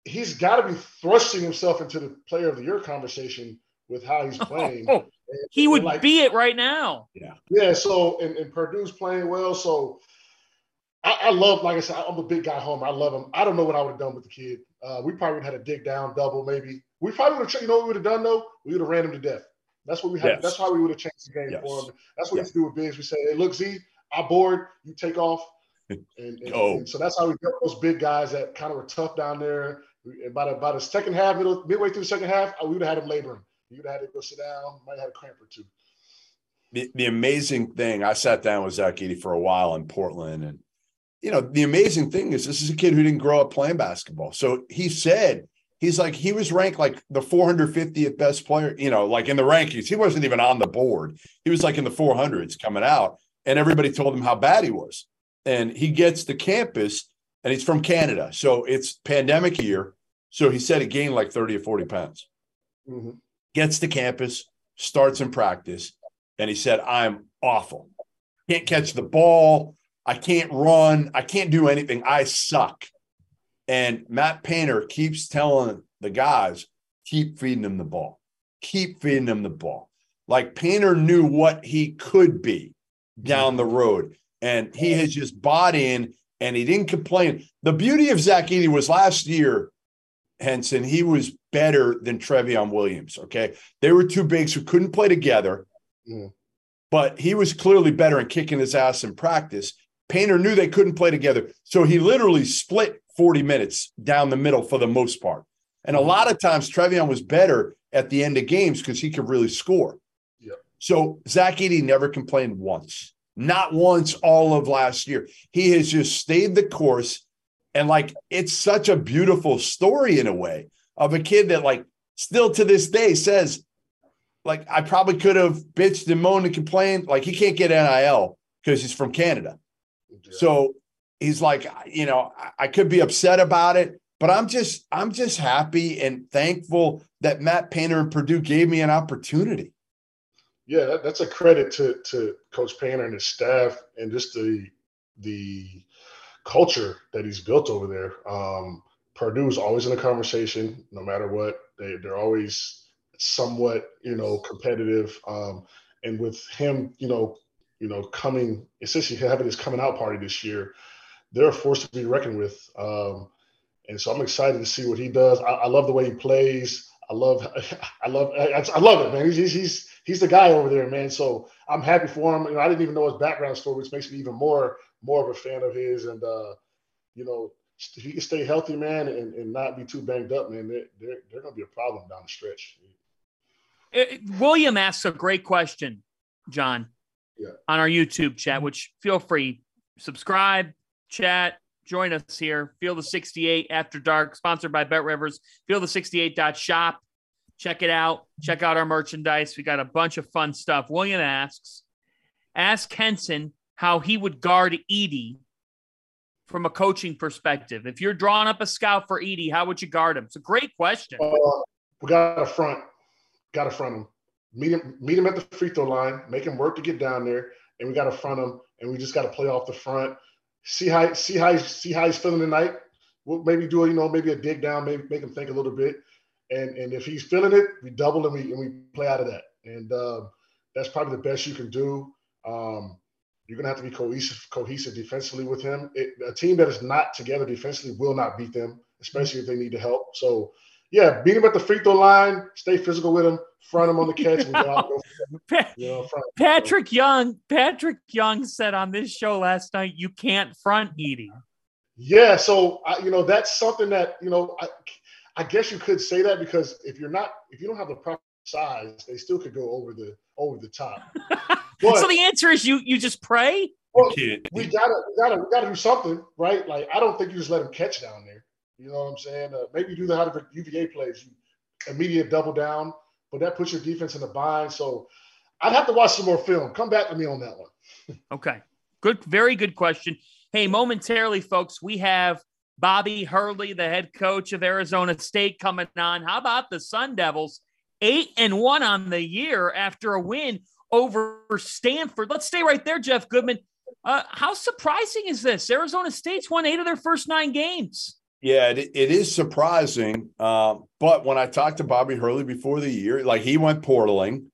he's got to be thrusting himself into the player of the year conversation with how he's playing. Oh, he would like, be it right now. Yeah. Yeah. So and, and Purdue's playing well. So I, I, love, like I said, I'm a big guy home. I love him. I don't know what I would have done with the kid. Uh, we probably would have had a dig down double, maybe. We probably would have, you know, what we would have done though? We would have ran him to death. That's what we had. Yes. That's how we would have changed the game yes. for him. That's what yes. we do with bigs. We say, hey, look, Z, I board, you take off. And, and, oh. and so that's how we get those big guys that kind of were tough down there. And by the, by the second half, middle, midway through the second half, we would have had him laboring. You'd have had to go sit down. Might have had a cramp or two. The, the amazing thing, I sat down with Zach Edey for a while in Portland, and you know the amazing thing is this is a kid who didn't grow up playing basketball. So he said he's like he was ranked like the 450th best player, you know, like in the rankings. He wasn't even on the board. He was like in the 400s coming out, and everybody told him how bad he was. And he gets to campus, and he's from Canada, so it's pandemic year. So he said he gained like 30 or 40 pounds. Mm-hmm gets to campus, starts in practice, and he said, I'm awful. Can't catch the ball. I can't run. I can't do anything. I suck. And Matt Painter keeps telling the guys, keep feeding them the ball. Keep feeding them the ball. Like Painter knew what he could be down the road. And he has just bought in and he didn't complain. The beauty of Zach Edey was last year, Henson, he was better than Trevion Williams. Okay. They were two bigs who couldn't play together, mm. but he was clearly better in kicking his ass in practice. Painter knew they couldn't play together. So he literally split 40 minutes down the middle for the most part. And a mm-hmm. lot of times Trevion was better at the end of games because he could really score. Yep. So Zach Edey never complained once, not once all of last year. He has just stayed the course. And like, it's such a beautiful story in a way of a kid that, like, still to this day says, like, I probably could have bitched and moaned and complained. Like, he can't get NIL because he's from Canada. So he's like, you know, I could be upset about it, but I'm just, I'm just happy and thankful that Matt Painter and Purdue gave me an opportunity. Yeah, that, that's a credit to to Coach Painter and his staff and just the the culture that he's built over there. Um, is always in a conversation, no matter what. They they're always somewhat, you know, competitive. Um, and with him, you know, you know, coming, essentially having his coming out party this year, they're a force to be reckoned with. Um, and so I'm excited to see what he does. I, I, love the way he plays. I love, I love, I, I love it, man. He's, he's, he's the guy over there, man. So I'm happy for him. You know, I didn't even know his background story, which makes me even more, more of a fan of his. And, uh, you know, if he can stay healthy, man, and, and not be too banged up, man, they're, they're, they're going to be a problem down the stretch. It, William asks a great question, John yeah. on our YouTube chat, which feel free, subscribe, chat, join us here. Field of 68 After Dark, sponsored by Bet Rivers. Field of 68.shop. Check it out. Check out our merchandise. We got a bunch of fun stuff. William asks, ask Henson how he would guard Edey from a coaching perspective. If you're drawing up a scout for Edey, how would you guard him? It's a great question. Uh, we got a front, got a front him meet him, meet him at the free throw line, make him work to get down there, and we got to front him, and we just got to play off the front. See how see how see how he's feeling tonight. We'll maybe do a, you know maybe a dig down, maybe make him think a little bit, and and if he's feeling it, we double and we and we play out of that, and um, that's probably the best you can do. Um, you're gonna have to be cohesive cohesive defensively with him. It, a team that is not together defensively will not beat them, especially if they need the help. So yeah, beat him at the free throw line, stay physical with him, front him on the catch. you know, Patrick Young, Patrick Young said on this show last night, you can't front Edey. Yeah, so I, you know that's something that you know I, I guess you could say that because if you're not if you don't have the proper size, they still could go over the over the top. But, so the answer is you you just pray. Well, we gotta we gotta we gotta do something, right? Like I don't think you just let him catch down there. You know what I'm saying? Uh, maybe do the how the UVA plays, you immediate double down, but that puts your defense in a bind. So I'd have to watch some more film. Come back to me on that one. okay. Good, very good question. Hey, momentarily, folks, we have Bobby Hurley, the head coach of Arizona State, coming on. How about the Sun Devils? Eight and one on the year after a win over Stanford. Let's stay right there, Jeff Goodman. Uh, how surprising is this? Arizona State's won eight of their first nine games. Yeah, it, it is surprising. Uh, but when I talked to Bobby Hurley before the year, like he went portaling,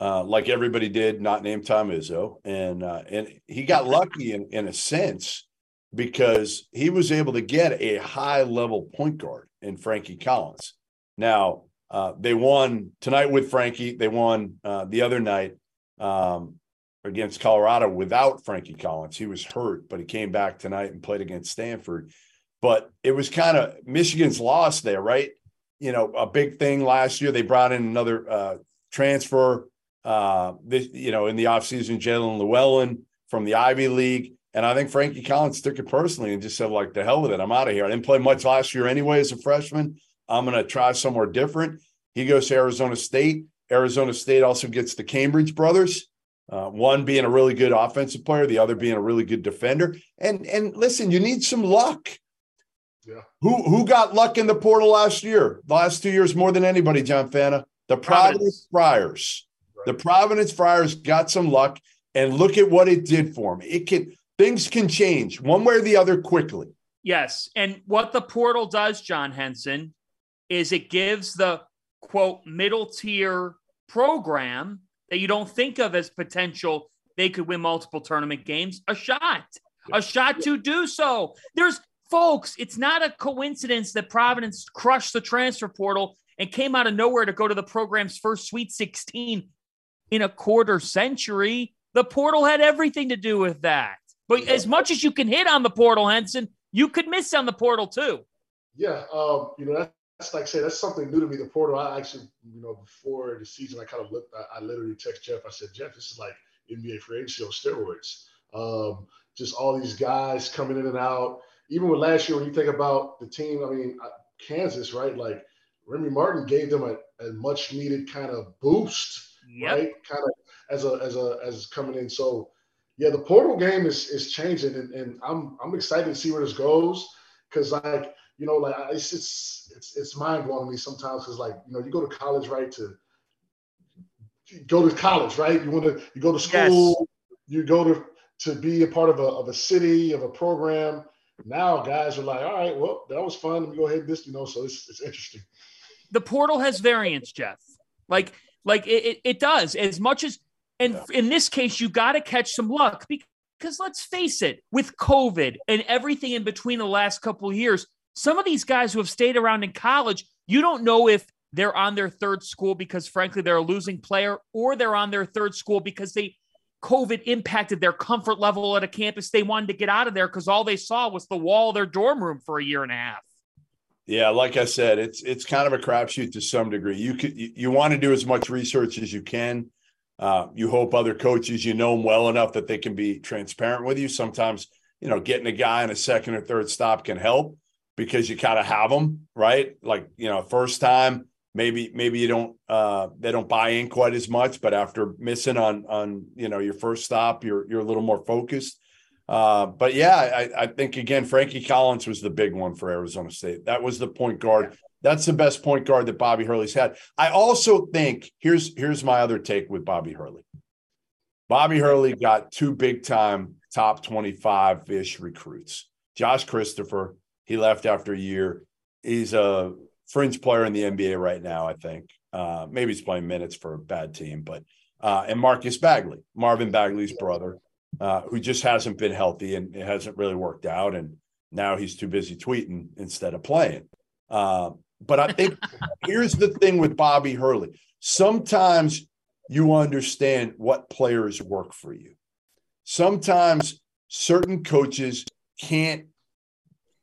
uh, like everybody did, not named Tom Izzo, and uh, and he got lucky in in a sense because he was able to get a high level point guard in Frankie Collins. Now uh, they won tonight with Frankie. They won uh, the other night um, against Colorado without Frankie Collins. He was hurt, but he came back tonight and played against Stanford but it was kind of Michigan's loss there, right? You know, a big thing last year. They brought in another uh, transfer, uh, this, you know, in the offseason, Jaelin Llewellyn from the Ivy League. And I think Frankie Collins took it personally and just said, like, the hell with it. I'm out of here. I didn't play much last year anyway as a freshman. I'm going to try somewhere different. He goes to Arizona State. Arizona State also gets the Cambridge brothers. Uh, one being a really good offensive player, the other being a really good defender. And and listen, you need some luck. Yeah. Who who got luck in the portal last year? The last two years more than anybody, John Fanta. The Providence, Providence. Friars. Right. The Providence Friars got some luck, and look at what it did for them. It can things can change one way or the other quickly. Yes, and what the portal does, John Henson, is it gives the quote middle tier program that you don't think of as potential they could win multiple tournament games a shot a shot to do so there's folks, it's not a coincidence that Providence crushed the transfer portal and came out of nowhere to go to the program's first Sweet 16 in a quarter century. The portal had everything to do with that. But as much as you can hit on the portal, Henson, you could miss on the portal too. Yeah, um, you know that's like I say that's something new to me. The portal. I actually, you know, before the season, I kind of looked. I, I literally text Jeff. I said, Jeff, this is like NBA free agency on steroids. Um, just all these guys coming in and out. Even with last year, when you think about the team, I mean, uh, Kansas, right? Like Remy Martin gave them a, a much needed kind of boost, yep. right? Kind of as a as a as coming in. So yeah, the portal game is is changing, and, and I'm I'm excited to see where this goes because like you know like it's it's it's, it's mind blowing to me sometimes because like you know you go to college right to go to college right you want to you go to school yes. you go to to be a part of a of a city of a program. Now guys are like, all right, well that was fun. Let me go ahead this you know so it's it's interesting. The portal has variance, Jeff. Like like it, it, it does as much as and yeah. in this case, you got to catch some luck because let's face it, with COVID and everything in between the last couple of years, some of these guys who have stayed around in college, you don't know if they're on their third school because, frankly, they're a losing player, or they're on their third school because they COVID impacted their comfort level at a campus. They wanted to get out of there because all they saw was the wall of their dorm room for a year and a half. Yeah, like I said, it's it's kind of a crapshoot to some degree. You could you, you want to do as much research as you can uh, you hope other coaches you know them well enough that they can be transparent with you. Sometimes, you know, getting a guy in a second or third stop can help because you kind of have them right. Like you know, first time maybe maybe you don't uh, they don't buy in quite as much, but after missing on on you know your first stop, you're you're a little more focused. Uh, but yeah, I, I, think again, Frankie Collins was the big one for Arizona State. That was the point guard that's the best point guard that Bobby Hurley's had. I also think here's here's my other take with Bobby Hurley. Bobby Hurley got two big time top 25 ish recruits. Josh Christopher, he left after a year. He's a fringe player in the NBA right now, I think. Uh, maybe he's playing minutes for a bad team, but uh, and Marcus Bagley, Marvin Bagley's brother, uh, who just hasn't been healthy and it hasn't really worked out. And now he's too busy tweeting instead of playing. Uh, but I think here's the thing with Bobby Hurley. Sometimes you understand what players work for you. Sometimes certain coaches can't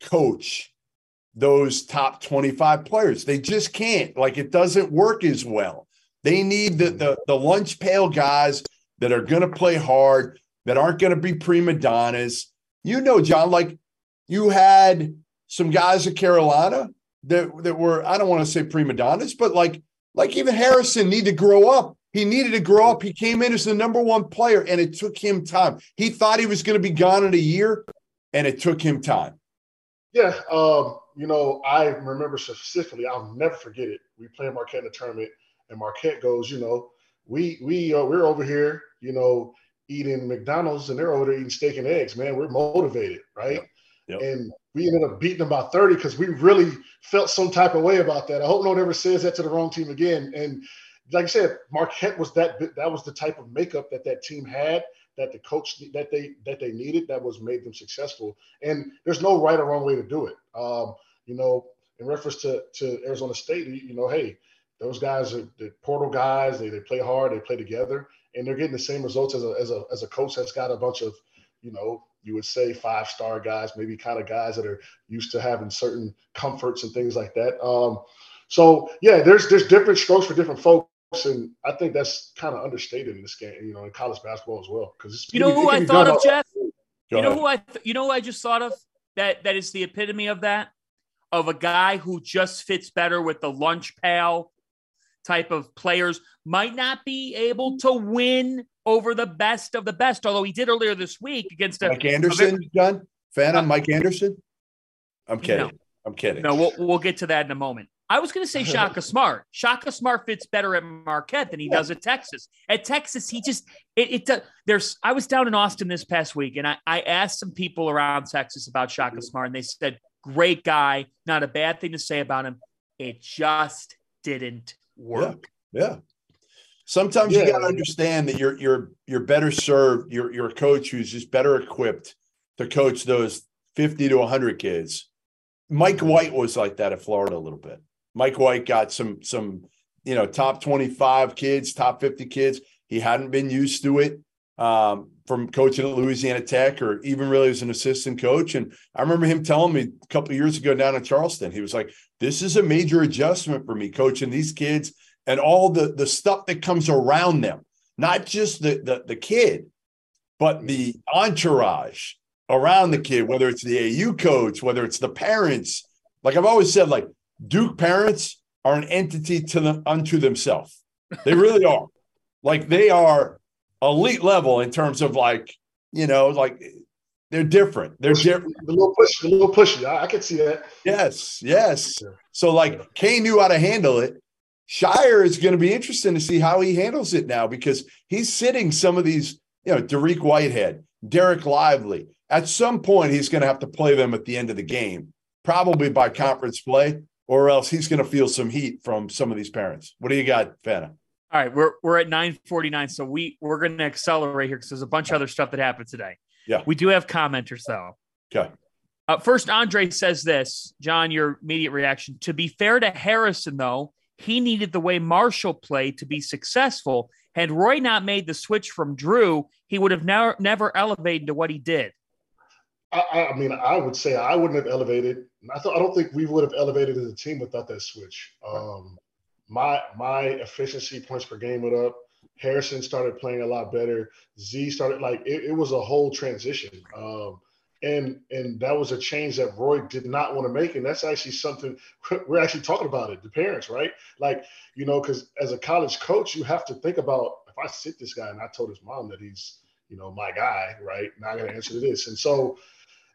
coach those top 25 players. They just can't. Like it doesn't work as well. They need the the, the lunch pail guys that are going to play hard, that aren't going to be prima donnas. You know, John, like you had some guys at Carolina that that were I don't want to say prima donnas, but like like even Harrison needed to grow up. He needed to grow up. He came in as the number one player, and it took him time. He thought he was going to be gone in a year, and it took him time. Yeah, um, you know, I remember specifically. I'll never forget it. We played Marquette in the tournament, and Marquette goes, you know, we we uh, we're over here, you know, eating McDonald's, and they're over there eating steak and eggs. Man, we're motivated, right? Yep. Yep. And we ended up beating them by 30 because we really felt some type of way about that. I hope no one ever says that to the wrong team again. And like I said, Marquette was that that was the type of makeup that that team had, that the coach that they that they needed, that was made them successful. And there's no right or wrong way to do it. Um, you know, in reference to to Arizona State, you know, hey, those guys are the portal guys. They they play hard, they play together, and they're getting the same results as a as a as a coach that's got a bunch of you know you would say five star guys, maybe kind of guys that are used to having certain comforts and things like that. Um, so yeah, there's there's different strokes for different folks, and I think that's kind of understated in this game, you know, in college basketball as well. Because you know who I thought of, Jeff. you know who I th- you know who I just thought of that that is the epitome of that of a guy who just fits better with the lunch pal type of players might not be able to win over the best of the best, although he did earlier this week against a, Mike Anderson, a, John? Fan on uh, Mike Anderson? I'm kidding. No. I'm kidding. No, we'll, we'll get to that in a moment. I was going to say Shaka Smart. Shaka Smart fits better at Marquette than he does at Texas. At Texas, he just it, it uh, there's. I was down in Austin this past week, and I, I asked some people around Texas about Shaka Smart, and they said, "Great guy, not a bad thing to say about him. It just didn't work." Yeah. yeah. Sometimes yeah. you got to understand that you're you're you're better served. You're you're a coach who's just better equipped to coach those 50 to 100 kids. Mike White was like that at Florida a little bit. Mike White got some some you know top 25 kids, top 50 kids. He hadn't been used to it um, from coaching at Louisiana Tech or even really as an assistant coach. And I remember him telling me a couple years ago down in Charleston, he was like, "This is a major adjustment for me coaching these kids and all the the stuff that comes around them, not just the the, the kid, but the entourage." around the kid, whether it's the AU coach, whether it's the parents. Like I've always said, like Duke parents are an entity to them unto themselves. They really are. Like they are elite level in terms of like, you know, like they're different. They're different. A little push, a little pushy. I, I can see that. Yes, yes. So like Kay knew how to handle it. Scheyer is going to be interesting to see how he handles it now because he's sitting some of these, you know, Dariq Whitehead, Dereck Lively, at some point he's going to have to play them at the end of the game, probably by conference play, or else he's going to feel some heat from some of these parents. What do you got, Fanta? All right, we're we're at 949, so we we're going to accelerate here because there's a bunch of other stuff that happened today. Yeah, we do have commenters though. Okay. Uh, first, Andre says this, John. Your immediate reaction. To be fair to Harrison, though, he needed the way Marshall played to be successful. Had Roy not made the switch from Drew, he would have never never elevated to what he did. I, I, mean, I would say I wouldn't have elevated. I I don't think we would have elevated as a team without that switch. Um, my my efficiency points per game went up. Harrison started playing a lot better. Z started like it, it was a whole transition, um, and and that was a change that Roy did not want to make, and that's actually something we're actually talking about it. The parents, right? Like you know, because as a college coach, you have to think about if I sit this guy and I told his mom that he's you know my guy, right? Not to answer to this, and so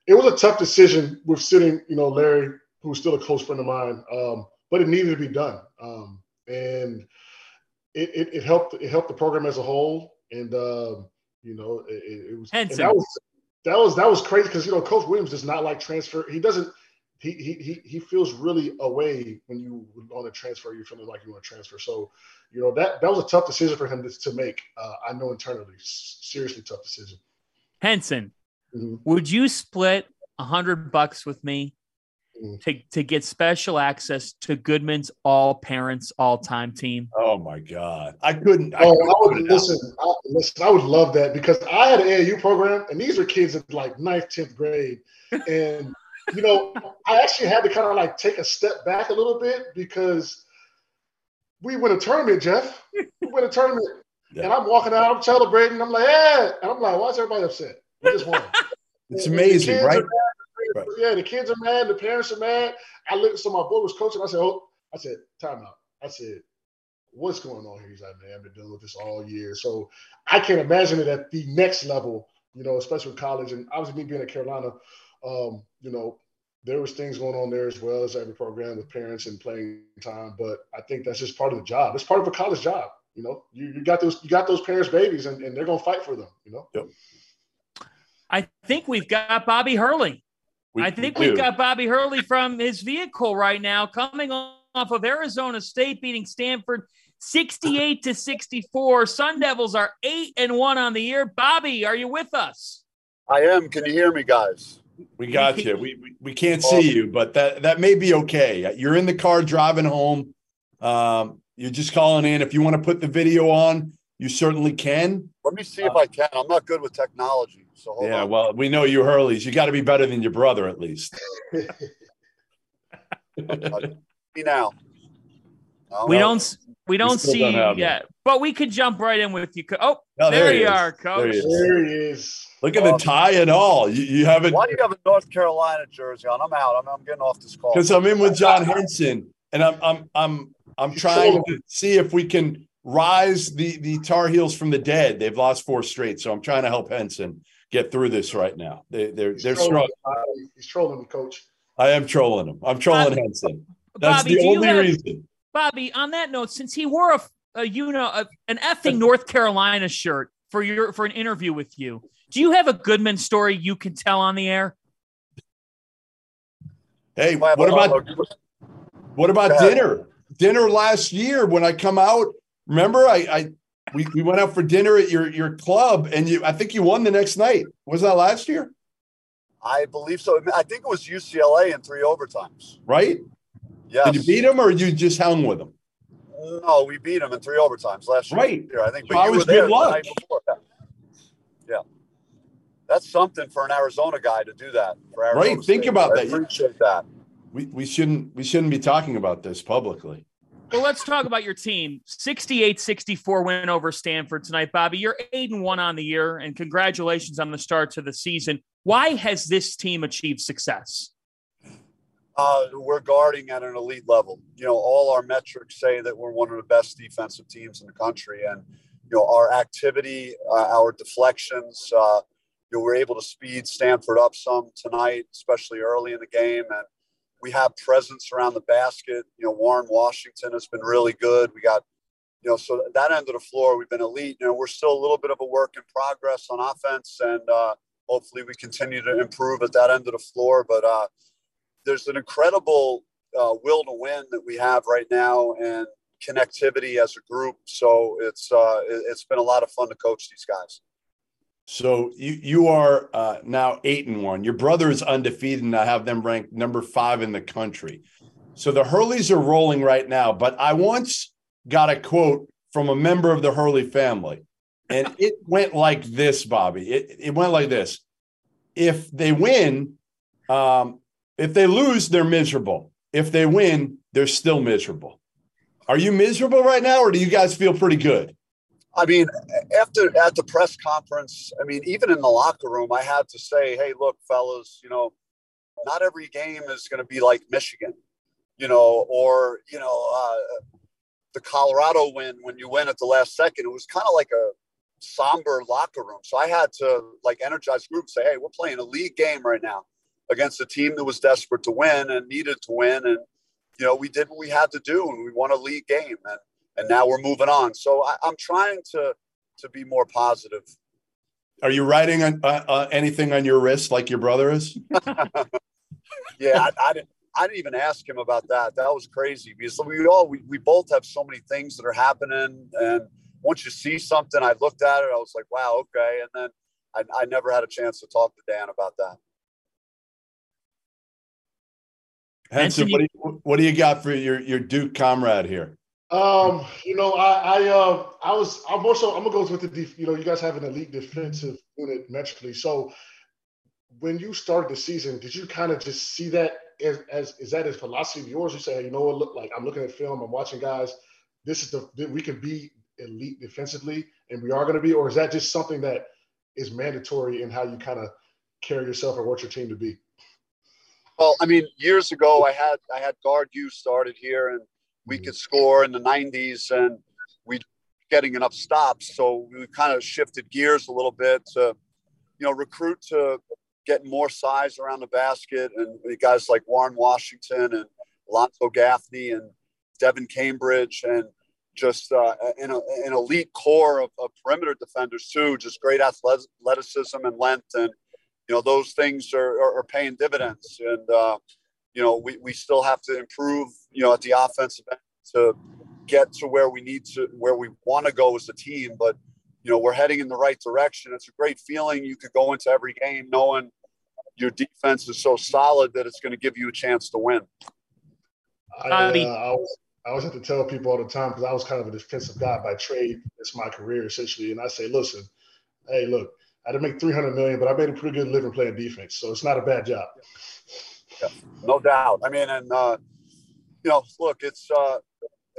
it was a tough decision with sitting, you know, Larry, who's still a close friend of mine, um, but it needed to be done, um, and it, it, it, helped. It helped the program as a whole, and uh, you know, it, it was. That was that was that was crazy because you know, Coach Williams does not like transfer. He doesn't. He he he feels really away when you on a transfer. You're feeling like you want to transfer. So, you know that that was a tough decision for him to, to make. Uh, I know internally, seriously tough decision. Henson, Mm-hmm. Would you split a hundred bucks with me mm-hmm. to, to get special access to Goodman's all parents all time team? Oh my God. I couldn't. I oh, couldn't I would listen, I, listen, I would love that because I had an AAU program and these are kids in like ninth, 10th grade. And, you know, I actually had to kind of like take a step back a little bit because we win a tournament, Jeff. We win a tournament. Yeah. And I'm walking out, I'm celebrating. I'm like, yeah. And I'm like, why is everybody upset? Just won. it's amazing, right? Yeah, the kids are mad, the parents are mad. I looked, so my boy was coaching. I said, oh, I said, time out. I said, what's going on here? He's like, man, I've been dealing with this all year. So I can't imagine it at the next level, you know, especially with college. And obviously me being at Carolina, um, you know, there was things going on there as well as every program with parents and playing time. But I think that's just part of the job. It's part of a college job. You know, you, you got those you got those parents' babies and, and they're gonna fight for them, you know. Yep. I think we've got Bobby Hurley. We, I think we have got Bobby Hurley from his vehicle right now, coming off of Arizona State beating Stanford 68 to 64. Sun Devils are eight and one on the year. Bobby, are you with us? I am. Can you hear me, guys? We got you. We, we, we can't see you, but that, that may be okay. You're in the car driving home. Um, you're just calling in. If you want to put the video on, you certainly can. Let me see if I can. I'm not good with technology. So yeah, on. well, we know you Hurleys. You got to be better than your brother at least. me now. We don't. We don't see don't yet, but we could jump right in with you. Oh, oh there, there you is. are, coach. There he is. There he is. Look at the tie and all. You, you haven't. Why do you have a North Carolina jersey on? I'm out. I'm, I'm getting off this call because I'm in with John Henson, and I'm I'm I'm I'm trying to see if we can rise the the Tar Heels from the dead. They've lost four straight, so I'm trying to help Henson get through this right now. They, they're he's they're strong. He's trolling me, coach. I am trolling him. I'm trolling Bobby, Henson. That's Bobby, the only have, reason. Bobby, on that note, since he wore a, a you know a, an effing North Carolina shirt for your for an interview with you, do you have a Goodman story you can tell on the air? Hey, what about what about dinner? Dinner last year when I come out. Remember, I, I we, we went out for dinner at your your club, and you I think you won the next night. Was that last year? I believe so. I think it was UCLA in three overtimes. Right? Yeah. Did you beat them or you just hung with them? No, we beat them in three overtimes last year. right. I think. So I was good luck. Yeah. That's something for an Arizona guy to do that. For Arizona. Right. Think about I that. Appreciate that. We, we shouldn't we shouldn't be talking about this publicly. Well, let's talk about your team. 68-64 win over Stanford tonight, Bobby. You're eight and one on the year, and congratulations on the start to the season. Why has this team achieved success? Uh, we're guarding at an elite level. You know, all our metrics say that we're one of the best defensive teams in the country, and you know our activity, uh, our deflections. Uh, you know, we're able to speed Stanford up some tonight, especially early in the game, and we have presence around the basket. You know, Warren Washington has been really good. We got, you know, so that end of the floor, we've been elite. You know, we're still a little bit of a work in progress on offense, and uh, hopefully we continue to improve at that end of the floor. But uh, there's an incredible uh, will to win that we have right now, and connectivity as a group. So it's uh, it's been a lot of fun to coach these guys. So you you are uh, now eight and one. Your brother is undefeated, and I have them ranked number five in the country. So the Hurleys are rolling right now. But I once got a quote from a member of the Hurley family, and it went like this, Bobby. It it went like this: If they win, um, if they lose, they're miserable. If they win, they're still miserable. Are you miserable right now, or do you guys feel pretty good? I mean, after at the press conference, I mean, even in the locker room, I had to say, "Hey, look, fellas, you know, not every game is going to be like Michigan, you know, or you know, uh, the Colorado win when you win at the last second. It was kind of like a somber locker room. So I had to like energize the group, say, "Hey, we're playing a league game right now against a team that was desperate to win and needed to win, and you know, we did what we had to do, and we won a league game." And and now we're moving on. So I, am trying to to be more positive. Are you writing on, uh, uh, anything on your wrist like your brother is? yeah, I, I, didn't. I didn't even ask him about that. That was crazy because we all we, we both have so many things that are happening, and once you see something, I looked at it. I was like, wow, okay, and then I, I never had a chance to talk to Dan about that. Henson, what do, you, what do you got for your, your Duke comrade here? Um, you know, I I uh I was I'm also I'm gonna go with the def, you know you guys have an elite defensive unit metrically. So when you started the season, did you kind of just see that as, as is that a philosophy of yours? You say, hey, you know what, look like I'm looking at film, I'm watching guys. This is the we can be elite defensively, and we are going to be, or is that just something that is mandatory in how you kind of carry yourself or want your team to be? Well, I mean, years ago, I had I had guard you started here, and we could score in the 90s and we getting enough stops. So we kind of shifted gears a little bit to, you know, recruit to get more size around the basket. And guys like Warren Washington and Alonzo Gaffney and Devin Cambridge and just uh, an, an elite core of, of, perimeter defenders too, just great athleticism and length. And, you know, those things are, are, are paying dividends. And, uh, you know, we, we still have to improve, you know, at the offensive end to get to where we need to, where we want to go as a team. But, you know, we're heading in the right direction. It's a great feeling. You could go into every game knowing your defense is so solid that it's going to give you a chance to win. I, uh, I, always, I always have to tell people all the time because I was kind of a defensive guy by trade. It's my career essentially, and I say, listen, hey, look, I didn't make 300 million, but I made a pretty good living playing defense, so it's not a bad job. Yeah, no doubt. I mean, and uh, you know, look, it's uh,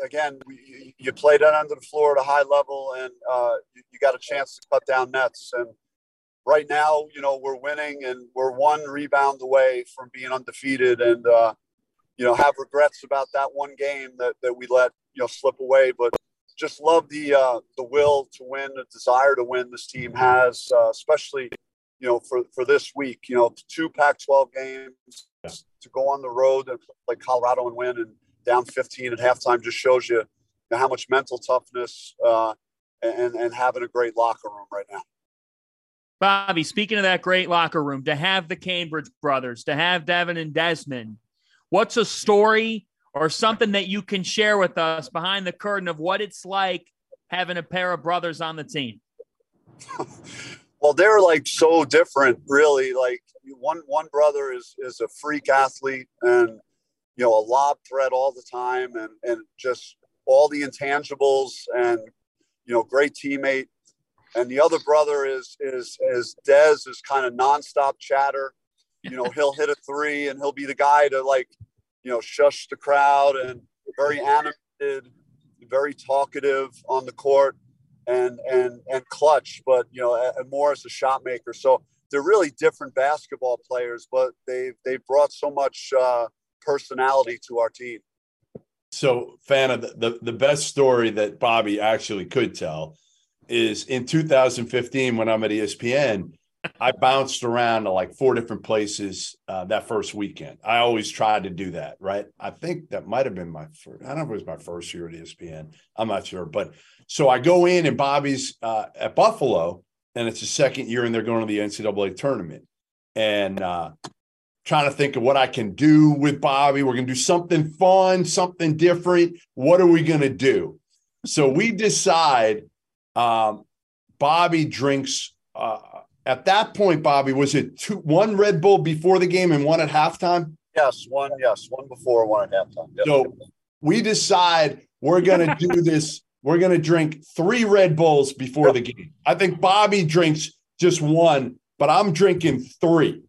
again, we, you played that under the floor at a high level, and uh, you, you, got a chance to cut down nets. And right now, you know, we're winning, and we're one rebound away from being undefeated. And uh, you know, have regrets about that one game that, that we let you know slip away, but just love the uh, the will to win, the desire to win. This team has, uh, especially you know, for, for this week, you know, two Pac-12 games yeah. to go on the road and play Colorado and win and down 15 at halftime just shows you, you know, how much mental toughness uh, and, and having a great locker room right now. Bobby, speaking of that great locker room, to have the Cambridge brothers, to have Devin and Desmond, what's a story or something that you can share with us behind the curtain of what it's like having a pair of brothers on the team? well, they're like so different, really. Like one one brother is is a freak athlete and you know a lob threat all the time and and just all the intangibles and you know great teammate and the other brother is is is Dez is kind of nonstop chatter. You know, he'll hit a three and he'll be the guy to like, you know, shush the crowd and very animated, very talkative on the court and and and clutch, but you know, and more as a shot maker. So they're really different basketball players, but they they brought so much uh, personality to our team. So, Fanta, the, the, the best story that Bobby actually could tell is in 2015 when I'm at ESPN, I bounced around to like four different places uh, that first weekend. I always tried to do that, right? I think that might have been my first. I don't know if it was my first year at ESPN. I'm not sure, but so I go in and Bobby's uh, at Buffalo, and it's the second year, and they're going to the NCAA tournament, and uh, trying to think of what I can do with Bobby. We're going to do something fun, something different. What are we going to do? So we decide um, Bobby drinks. Uh, at that point, Bobby, was it two, one Red Bull before the game and one at halftime? Yes, one. Yes, one before, one at halftime. So we decide we're going to do this. We're going to drink three Red Bulls before yep. the game. I think Bobby drinks just one, but I'm drinking three.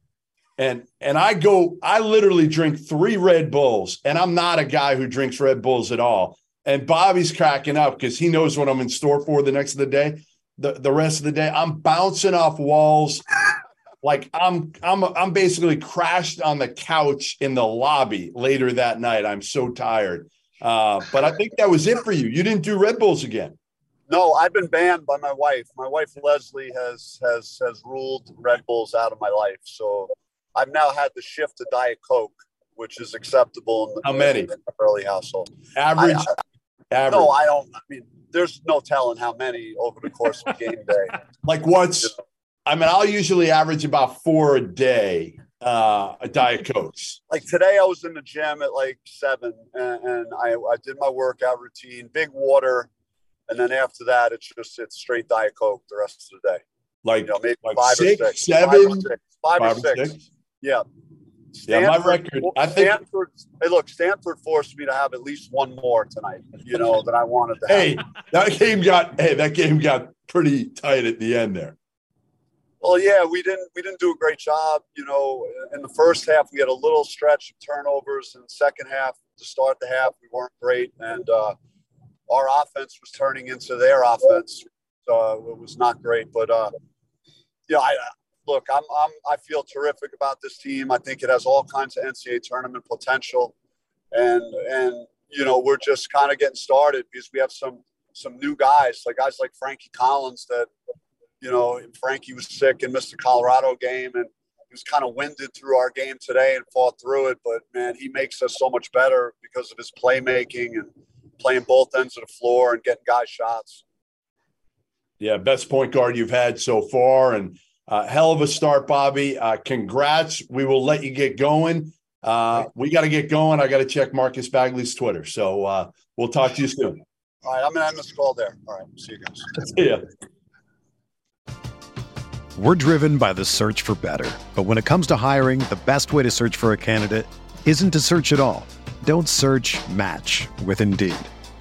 And and I go, I literally drink three Red Bulls, and I'm not a guy who drinks Red Bulls at all. And Bobby's cracking up because he knows what I'm in store for the next of the day. The, the rest of the day, I'm bouncing off walls. Like I'm I'm I'm basically crashed on the couch in the lobby later that night. I'm so tired. Uh, but I think that was it for you. You didn't do Red Bulls again. No, I've been banned by my wife. My wife Leslie has has has ruled Red Bulls out of my life. So I've now had to shift to Diet Coke, which is acceptable in the, How many? In the early household. Average. I, Average. No, I don't. I mean, there's no telling how many over the course of game day. like what's? I mean, I'll usually average about four a day. Uh, a diet coke. Like today, I was in the gym at like seven, and, and I, I did my workout routine, big water, and then after that, it's just it's straight diet coke the rest of the day. Like, you know, maybe like five six, or six, seven, five or six, five, five or six. six. Yeah, Stanford, yeah, my record. I think. Stanford, hey, look, Stanford forced me to have at least one more tonight. You know that I wanted to. hey, that game got. Hey, that game got pretty tight at the end there. Well, yeah, we didn't we didn't do a great job. You know, in the first half we had a little stretch of turnovers. In the second half, to start the half, we weren't great, and uh, our offense was turning into their offense. So it was not great, but uh, yeah, I, look, I'm, I'm, I feel terrific about this team. I think it has all kinds of NCAA tournament potential, and and you know we're just kind of getting started because we have some some new guys, like guys like Frankie Collins that you know Frankie was sick and missed the Colorado game, and he was kind of winded through our game today and fought through it. But man, he makes us so much better because of his playmaking and playing both ends of the floor and getting guys shots. Yeah, best point guard you've had so far, and uh, hell of a start, Bobby. Uh, congrats. We will let you get going. Uh, we got to get going. I got to check Marcus Bagley's Twitter. So uh, we'll talk to you soon. All right. I'm going to end this call there. All right. See you guys. See ya. We're driven by the search for better. But when it comes to hiring, the best way to search for a candidate isn't to search at all. Don't search match with Indeed.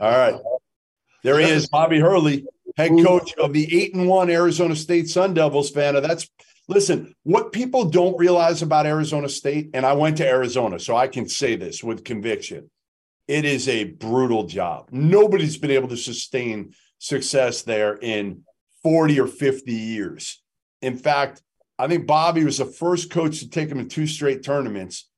All right. There he is, Bobby Hurley, head coach of the eight and one Arizona State Sun Devils. Fan, that's Listen, what people don't realize about Arizona State, and I went to Arizona, so I can say this with conviction it is a brutal job. Nobody's been able to sustain success there in 40 or 50 years. In fact, I think Bobby was the first coach to take him in two straight tournaments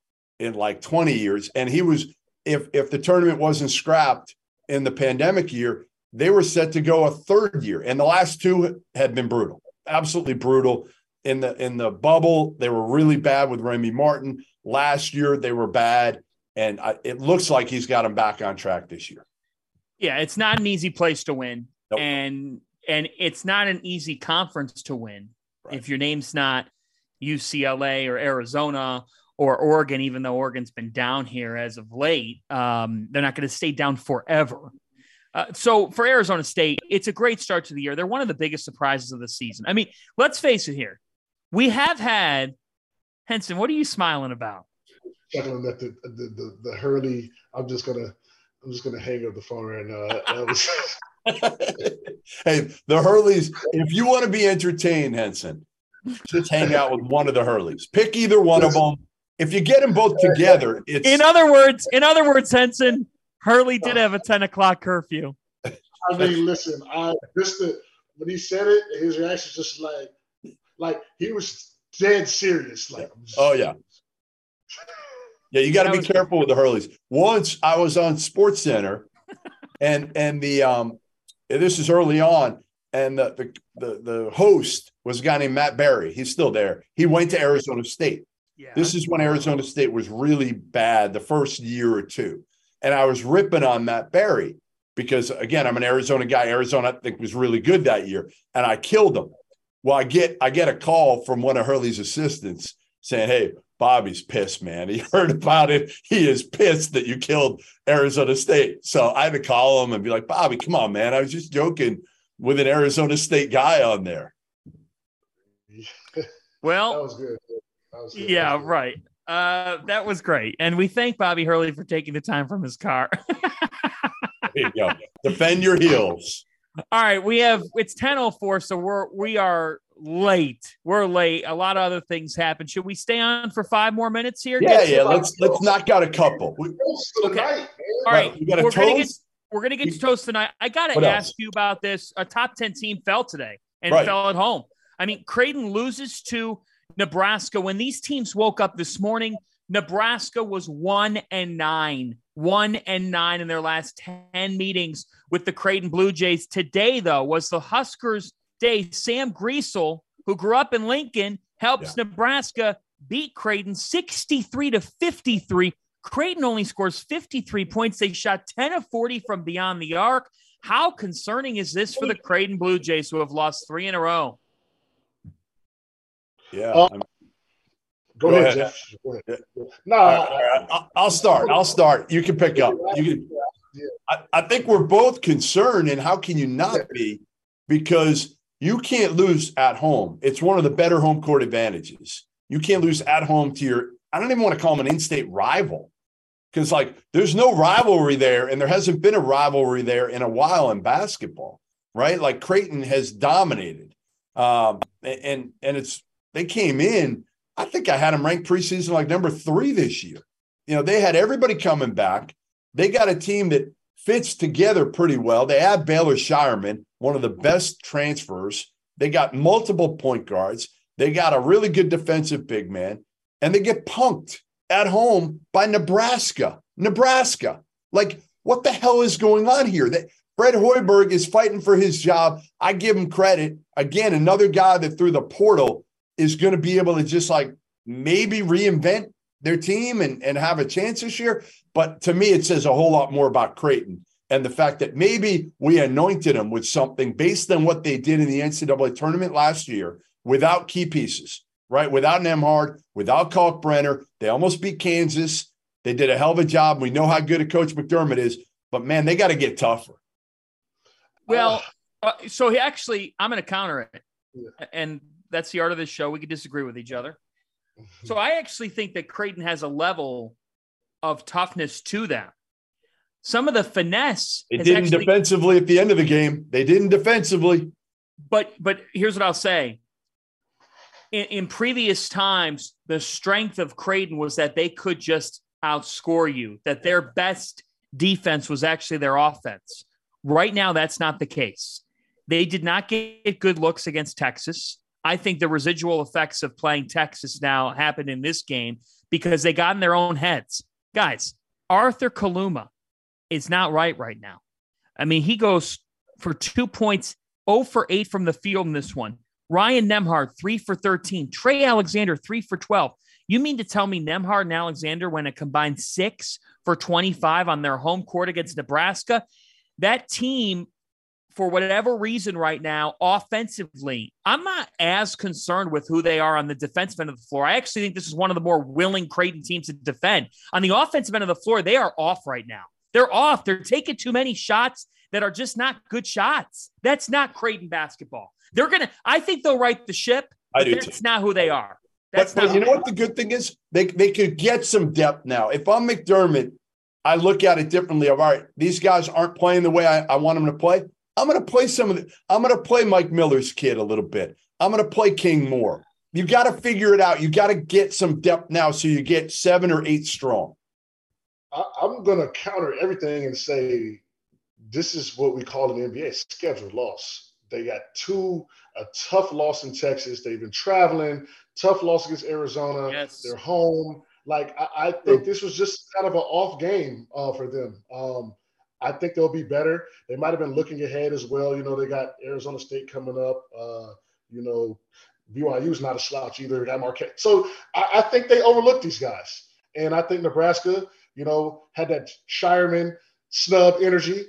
in like 20 years. And he was, if if the tournament wasn't scrapped in the pandemic year, they were set to go a third year. And the last two had been brutal, absolutely brutal. In the in the bubble, they were really bad with Remy Martin. Last year, they were bad and I, it looks like he's got him back on track this year. Yeah, it's not an easy place to win, nope. and and it's not an easy conference to win right. if your name's not UCLA or Arizona or Oregon. Even though Oregon's been down here as of late, um, they're not going to stay down forever. Uh, so for Arizona State, it's a great start to the year. They're one of the biggest surprises of the season. I mean, let's face it here. We have had Henson. What are you smiling about? chuckling at the, the the, the Hurley. I'm just gonna I'm just gonna hang up the phone right now. That was. hey, the Hurleys. If you want to be entertained, Henson, just hang out with one of the Hurleys. Pick either one of them. If you get them both together, it's. In other words, in other words, Henson, Hurley did have a 10 o'clock curfew. I mean, listen, I just the, when he said it, his reaction was just like, like he was dead serious. Like, oh yeah, yeah, you got to be careful with the Hurleys. Once I was on Sports Center, and and the um, this is early on, and the, the the the host was a guy named Matt Barrie. He's still there. He went to Arizona State. Yeah. This is when Arizona State was really bad the first year or two, and I was ripping on Matt Barrie because again, I'm an Arizona guy. Arizona I think was really good that year, and I killed him. Well, I get I get a call from one of Hurley's assistants saying, "Hey, Bobby's pissed, man. He heard about it. He is pissed that you killed Arizona State. So I had to call him and be like, Bobby, come on, man. I was just joking with an Arizona State guy on there. Well, that was. That. Yeah, was right. Uh, that was great. And we thank Bobby Hurley for taking the time from his car. there you go. Defend your heels. All right, we have it's 10:04 so we're we are late. We're late. A lot of other things happen. Should we stay on for five more minutes here? Yeah, yeah. Let's let's knock out a couple. Okay. All right. We got a we're toast? Gonna get, we're gonna get to toast tonight. I gotta what ask else? you about this. A top 10 team fell today and right. fell at home. I mean, Creighton loses to Nebraska. When these teams woke up this morning, Nebraska was one and nine, one and nine in their last 10 meetings with the Creighton Blue Jays. Today, though, was the Huskers day, Sam Griesel, who grew up in Lincoln, helps yeah. Nebraska beat Creighton 63 to 53. Creighton only scores 53 points. They shot 10 of 40 from beyond the arc. How concerning is this for the Creighton Blue Jays, who have lost three in a row? Yeah. Uh, go, go, ahead, ahead. Jeff. Go ahead. No, right, right. I'll start. I'll start. You can pick up. You can. I, I think we're both concerned, and how can you not be? Because you can't lose at home. It's one of the better home court advantages. You can't lose at home to your, I don't even want to call them an in state rival because, like, there's no rivalry there, and there hasn't been a rivalry there in a while in basketball, right? Like, Creighton has dominated. Um, and, and it's, they came in, I think I had them ranked preseason like number three this year. You know, they had everybody coming back. They got a team that fits together pretty well. They add Baylor Scheierman, one of the best transfers. They got multiple point guards. They got a really good defensive big man, and they get punked at home by Nebraska. Nebraska. Like, what the hell is going on here? That Fred Hoiberg is fighting for his job. I give him credit. Again, another guy that through the portal is going to be able to just like maybe reinvent their team and, and have a chance this year. But to me, it says a whole lot more about Creighton and the fact that maybe we anointed them with something based on what they did in the NCAA tournament last year without key pieces, right? Without Nembhard, without Kalkbrenner. They almost beat Kansas. They did a hell of a job. We know how good a coach McDermott is, but man, they got to get tougher. Well, uh, so he actually, I'm going to counter it. Yeah. And that's the art of this show. We could disagree with each other. So I actually think that Creighton has a level of toughness to them. Some of the finesse. They didn't actually, defensively at the end of the game. They didn't defensively. But but here's what I'll say. in, in previous times, the strength of Creighton was that they could just outscore you, that their best defense was actually their offense. Right now, that's not the case. They did not get good looks against Texas. I think the residual effects of playing Texas now happened in this game because they got in their own heads. Guys, Arthur Kaluma is not right right now. I mean, he goes for two points, 0 for 8 from the field in this one. Ryan Nembhard, 3 for 13. Trey Alexander, 3 for 12. You mean to tell me Nembhard and Alexander went a combined 6 for 25 on their home court against Nebraska? That team for whatever reason right now, offensively, I'm not as concerned with who they are on the defensive end of the floor. I actually think this is one of the more willing Creighton teams to defend. On the offensive end of the floor, they are off right now. They're off. They're taking too many shots that are just not good shots. That's not Creighton basketball. They're gonna. I think they'll right the ship. I do. That's too. not who they are. That's but, but you know what the good thing is? They they could get some depth now. If I'm McDermott, I look at it differently. Of all right, these guys aren't playing the way I, I want them to play. I'm going to play some of the, I'm going to play Mike Miller's kid a little bit. I'm going to play King more. You got to figure it out. You got to get some depth now so you get seven or eight strong. I, am going to counter everything and say this is what we call an NBA scheduled loss. They got two, a tough loss in Texas. They've been traveling, tough loss against Arizona. Yes. They're home. Like, I, I think this was just kind of an off game uh, for them. Um, I think they'll be better. They might have been looking ahead as well. You know, they got Arizona State coming up. Uh, you know, BYU's not a slouch either. That Marquette. So I, I, think they overlooked these guys. And I think Nebraska, you know, had that Scheierman snub energy.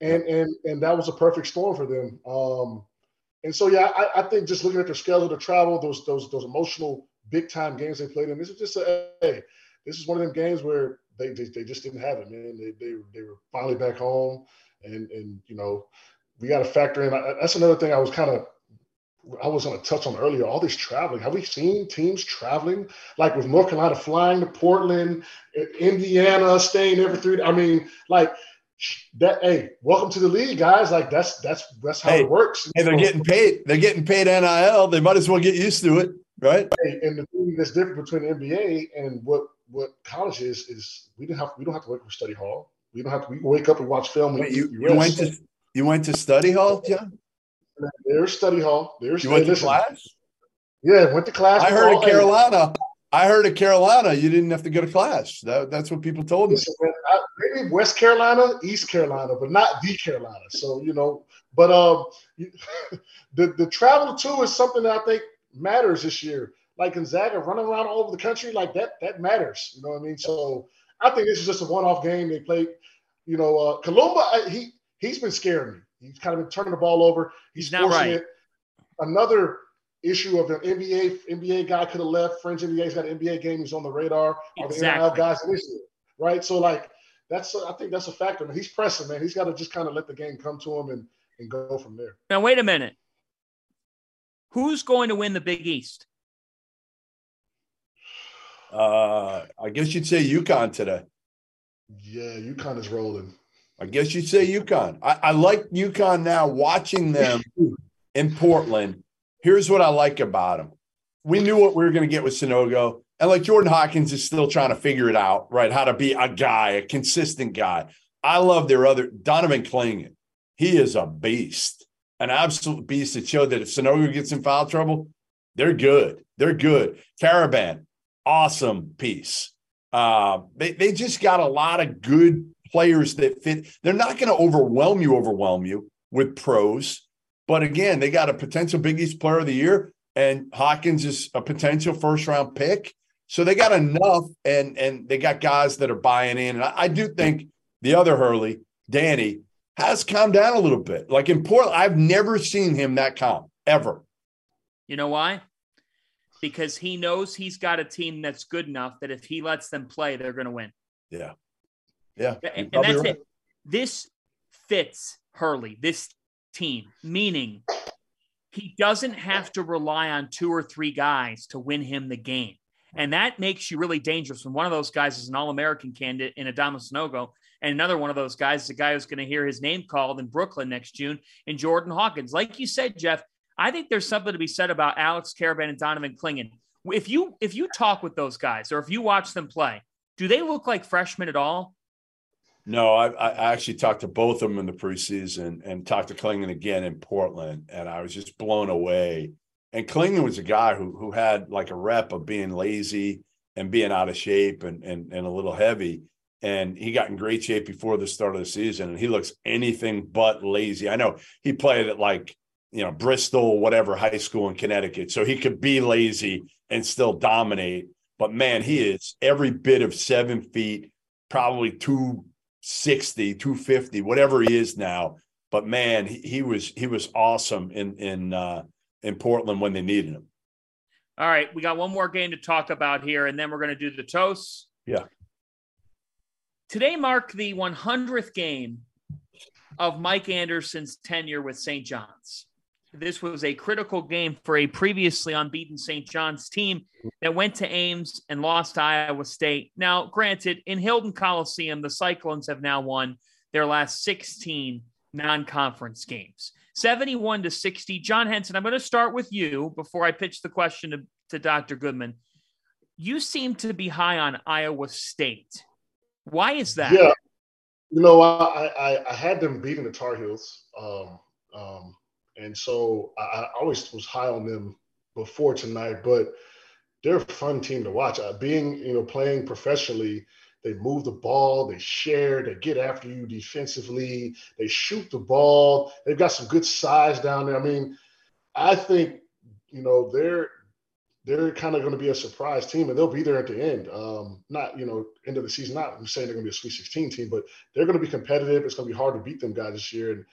And and and that was a perfect storm for them. Um, and so yeah, I, I think just looking at their schedule to travel, those those those emotional big time games they played in, this is just a hey, this is one of them games where they, they, they just didn't have it, man. They, they, they were finally back home. And, and you know, we got to factor in. That's another thing I was kind of I was going to touch on earlier. All this traveling. Have we seen teams traveling like with North Carolina flying to Portland, Indiana staying every three? I mean, like that. Hey, welcome to the league, guys. Like that's that's that's how hey, it works. Hey, they're getting paid. They're getting paid NIL. They might as well get used to it, right? Hey, and the thing that's different between the NBA and what what college is is we don't have we don't have to wait for study hall. We don't have to. We wake up and watch film. Wait, you, you went to you went to study hall, John. There's study hall. There's you went to listen. class. Yeah, went to class. I heard of Carolina. I heard of Carolina. You didn't have to go to class. That, that's what people told me. maybe West Carolina, East Carolina, but not the Carolina. So you know, but um, the the travel too is something that I think matters this year like Gonzaga running around all over the country, like that, that matters. You know what I mean? So I think this is just a one-off game. They played, you know, uh, Kaluma, he he's been scaring me. He's kind of been turning the ball over. He's, he's forcing right. it. Another issue of an NBA NBA guy could have left. French NBA's got an NBA game. He's on the radar. Exactly. The NIL guys initiative, right? So like that's I think that's a factor. He's pressing, man. He's got to just kind of let the game come to him and and go from there. Now wait a minute. Who's going to win the Big East? Uh, I guess you'd say UConn today. Yeah, UConn is rolling. I guess you'd say UConn. I, I like UConn now. Watching them in Portland. Here's what I like about them. We knew what we were going to get with Sanogo, and like Jordan Hawkins is still trying to figure it out, right? How to be a guy, a consistent guy. I love their other Donovan Clingan. He is a beast, an absolute beast that showed that if Sanogo gets in foul trouble, they're good. They're good. Karaban, awesome piece. Uh, they, they just got a lot of good players that fit. They're not going to overwhelm you, overwhelm you with pros. But again, they got a potential Big East player of the year, and Hawkins is a potential first round pick. So they got enough, and and they got guys that are buying in. And I, I do think the other Hurley, Danny, has calmed down a little bit. Like in Portland, I've never seen him that calm ever. You know why? Because he knows he's got a team that's good enough that if he lets them play, they're going to win. Yeah. Yeah. And, and that's right. it. This fits Hurley, this team, meaning he doesn't have to rely on two or three guys to win him the game. And that makes you really dangerous when one of those guys is an All American candidate in Adama Sanogo, and another one of those guys is a guy who's going to hear his name called in Brooklyn next June in Jordan Hawkins. Like you said, Jeff, I think there's something to be said about Alex Karaban and Donovan Clingan. If you if you talk with those guys or if you watch them play, do they look like freshmen at all? No, I, I actually talked to both of them in the preseason and talked to Clingan again in Portland, and I was just blown away. And Clingan was a guy who who had like a rep of being lazy and being out of shape and and, and a little heavy. And he got in great shape before the start of the season, and he looks anything but lazy. I know he played at like you know Bristol, whatever high school in Connecticut, so he could be lazy and still dominate. But man, he is every bit of seven feet, probably two 260, 250, whatever he is now. But man, he, he was he was awesome in in uh, in Portland when they needed him. All right, we got one more game to talk about here, and then we're going to do the toasts. Yeah. Today marked the 100th game of Mike Anderson's tenure with St. John's. This was a critical game for a previously unbeaten St. John's team that went to Ames and lost to Iowa State. Now, granted, in Hilton Coliseum, the Cyclones have now won their last 16 non conference games 71 to 60. John Henson, I'm going to start with you before I pitch the question to, to Dr. Goodman. You seem to be high on Iowa State. Why is that? Yeah. You know, I, I, I had them beating the Tar Heels. Um, um, and so I, I, always was high on them before tonight, but they're a fun team to watch. Uh, being, you know, playing professionally, they move the ball, they share, they get after you defensively, they shoot the ball. They've got some good size down there. I mean, I think, you know, they're they're kind of going to be a surprise team, and they'll be there at the end. Um, not, you know, end of the season. Not I'm saying they're going to be a Sweet 16 team, but they're going to be competitive. It's going to be hard to beat them guys this year. And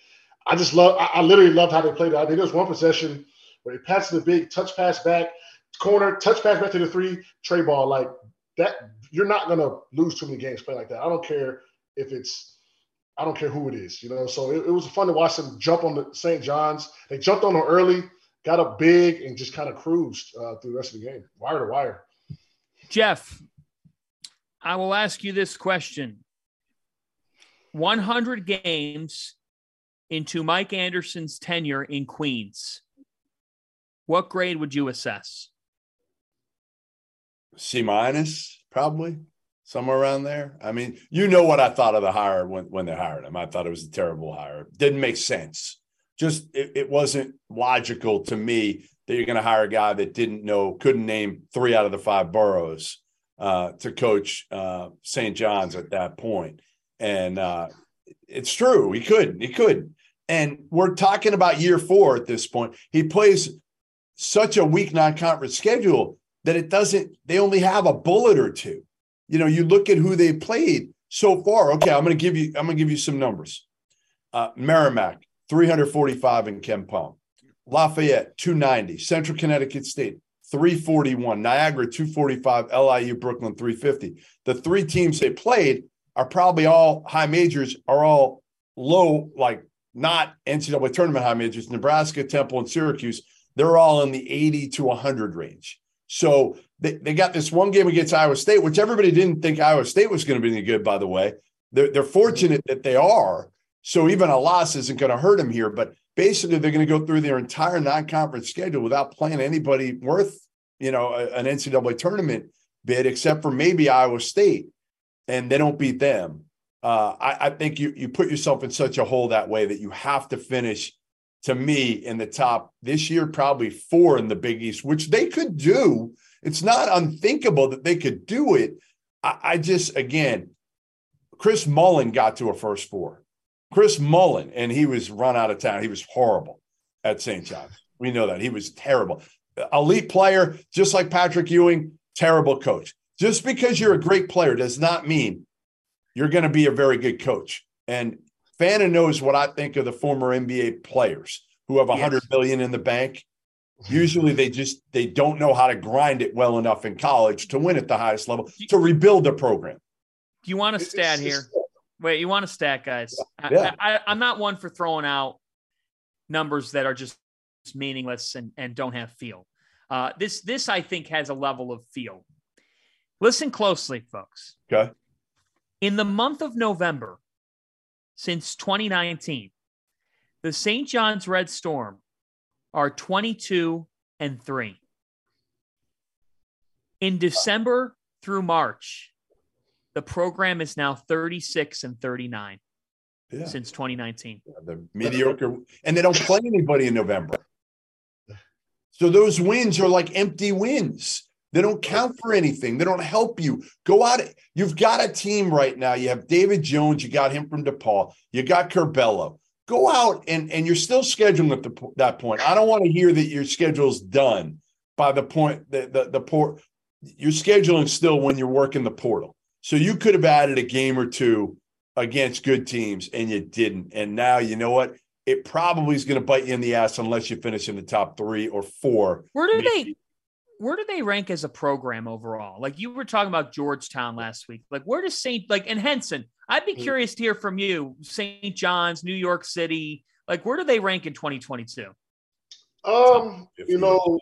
I just love. I, I literally loved how they played. I mean, there was one possession where they passed the big touch pass back, corner, touch pass back to the three, tray ball. Like that, you're not gonna lose too many games playing like that. I don't care if it's, I don't care who it is, you know. So it, it was fun to watch them jump on the St. John's. They jumped on them early, got up big, and just kind of cruised uh, through the rest of the game, wire to wire. Jeff, I will ask you this question: 100 games into Mike Anderson's tenure in Queens, what grade would you assess? C minus, probably somewhere around there. I mean, you know what I thought of the hire when, when they hired him. I thought it was a terrible hire. Didn't make sense. Just it, it wasn't logical to me that you're going to hire a guy that didn't know, couldn't name three out of the five boroughs uh, to coach uh, St. John's at that point. And uh, it's true, he couldn't. He couldn't. And we're talking about year four at this point. He plays such a weak non-conference schedule that it doesn't, they only have a bullet or two. You know, you look at who they played so far. Okay, I'm gonna give you, I'm gonna give you some numbers. Uh, Merrimack, 345 in KenPom. Lafayette, 290. Central Connecticut State, 341. Niagara, 245. LIU, Brooklyn, 350. The three teams they played are probably all high majors, are all low, like not NCAA tournament high majors, Nebraska, Temple, and Syracuse, they're all in the 80 to 100 range. So they, they got this one game against Iowa State, which everybody didn't think Iowa State was going to be any good, by the way. They're, they're fortunate that they are. So even a loss isn't going to hurt them here. But basically, they're going to go through their entire non conference schedule without playing anybody worth, you know, an NCAA tournament bid, except for maybe Iowa State. And they don't beat them uh, I, I, think you you put yourself in such a hole that way that you have to finish. To me, in the top this year, probably four in the Big East, which they could do. It's not unthinkable that they could do it. I, I just again, Chris Mullin got to a first four. Chris Mullin, and he was run out of town. He was horrible at St. John's. We know that he was terrible. Elite player, just like Patrick Ewing, terrible coach. Just because you're a great player does not mean you're going to be a very good coach. And Fanta knows what I think of the former NBA players who have a hundred yes. in the bank. Usually they just they don't know how to grind it well enough in college to win at the highest level to rebuild the program. Do you want a stat here? Wait, you want a stat, guys? Yeah. I, I, I'm not one for throwing out numbers that are just meaningless and, and don't have feel. Uh, this this I think has a level of feel. Listen closely, folks. Okay. In the month of November, since 2019, the St. John's Red Storm are 22 and 3. In December through March, the program is now 36 and 39 yeah. since 2019. Yeah, the mediocre, and they don't play anybody in November. So those wins are like empty wins. They don't count for anything. They don't help you. Go out. You've got a team right now. You have David Jones. You got him from DePaul. You got Curbelo. Go out and and you're still scheduling at the, that point. I don't want to hear that your schedule's done by the point that the the port. You're scheduling still when you're working the portal. So you could have added a game or two against good teams and you didn't. And now you know what? It probably is going to bite you in the ass unless you finish in the top three or four. Where do they where do they rank as a program overall? Like you were talking about Georgetown last week. Like where does St. like and Henson? I'd be mm. curious to hear from you. St. John's, New York City. Like where do they rank in 2022? Um, you know,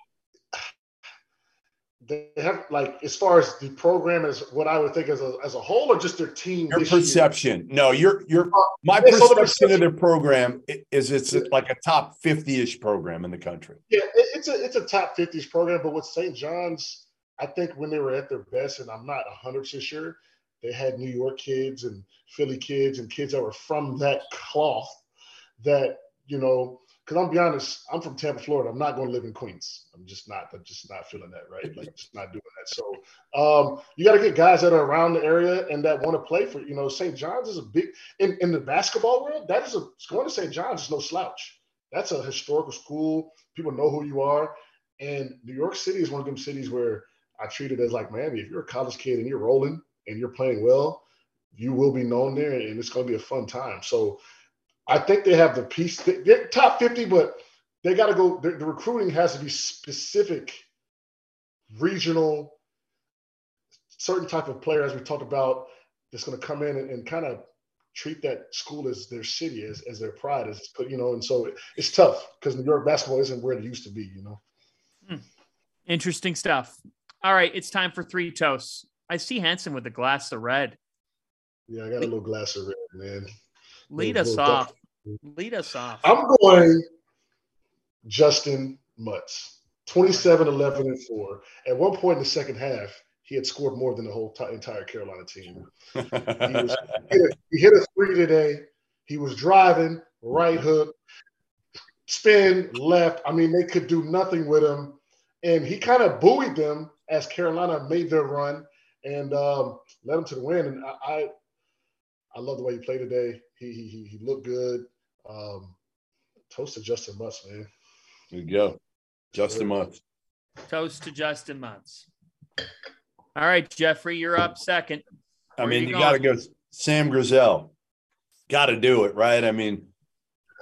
they have like as far as the program as what I would think as a as a whole, or just their team. Your perception. Year? No, your your uh, my perception, perception of their program is it's yeah. like a top fifty ish program in the country. Yeah, it's a it's a top fifty ish program, but with St. John's, I think when they were at their best, and I'm not hundred percent sure, they had New York kids and Philly kids and kids that were from that cloth that you know because I'm be honest, I'm from Tampa, Florida. I'm not going to live in Queens. I'm just not. I'm just not feeling that right. Like just not doing that. So um, you got to get guys that are around the area and that want to play for. You know, St. John's is a big in, in the basketball world. That is a going to St. John's is no slouch. That's a historical school. People know who you are. And New York City is one of them cities where I treat it as like Miami. If you're a college kid and you're rolling and you're playing well, you will be known there, and it's going to be a fun time. So I think they have the piece. They're top 50, but they got to go. The, the recruiting has to be specific, regional, certain type of player, as we talked about, that's going to come in and, and kind of treat that school as their city, as, as their pride, as you know. And so it's tough because New York basketball isn't where it used to be, you know. Hmm. Interesting stuff. All right, it's time for three toasts. I see Henson with a glass of red. Yeah, I got a little glass of red, man. Lead us off. Lead us off. I'm going Justyn Mutts, 27, 11, and 4. At one point in the second half, he had scored more than the whole t- entire Carolina team. he, was, he, hit a, he hit a three today. He was driving, right hook, spin, left. I mean, they could do nothing with him. And he kind of buoyed them as Carolina made their run and um, led them to the win. And I, I, I love the way he played today. He he he looked good. Um, toast to Justyn Mutts, man. There you go, Justyn Mutts. Toast to Justyn Mutts. All right, Jeffrey, you're up second. Where I mean, you, you got to go Sam Griesel. Got to do it, right? I mean,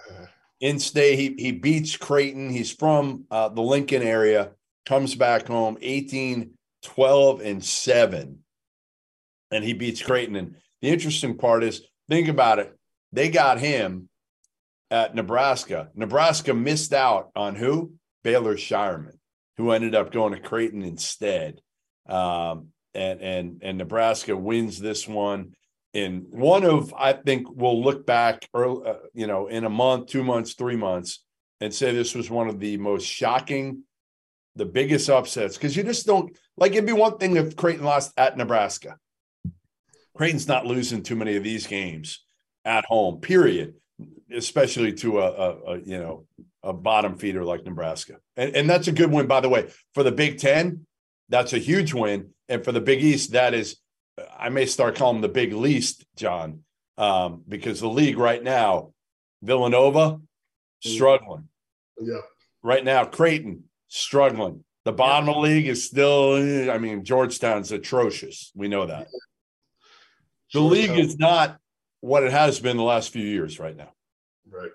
in state, he he beats Creighton. He's from uh, the Lincoln area. Comes back home 18, 12, and 7. And he beats Creighton. And the interesting part is think about it. They got him at Nebraska. Nebraska missed out on who? Baylor Scheierman, who ended up going to Creighton instead. Um, and and and Nebraska wins this one in one of I think we'll look back, early, uh, you know, in a month, two months, three months, and say this was one of the most shocking, the biggest upsets because you just don't like. It'd be one thing if Creighton lost at Nebraska. Creighton's not losing too many of these games at home, period, especially to a, a, a you know a bottom feeder like Nebraska. And, and that's a good win, by the way. For the Big Ten, that's a huge win. And for the Big East, that is, I may start calling them the Big Least, John, um, because the league right now, Villanova, struggling. Yeah. Right now, Creighton, struggling. The bottom yeah. of the league is still, I mean, Georgetown's atrocious. We know that. The league is not what it has been the last few years right now. Right.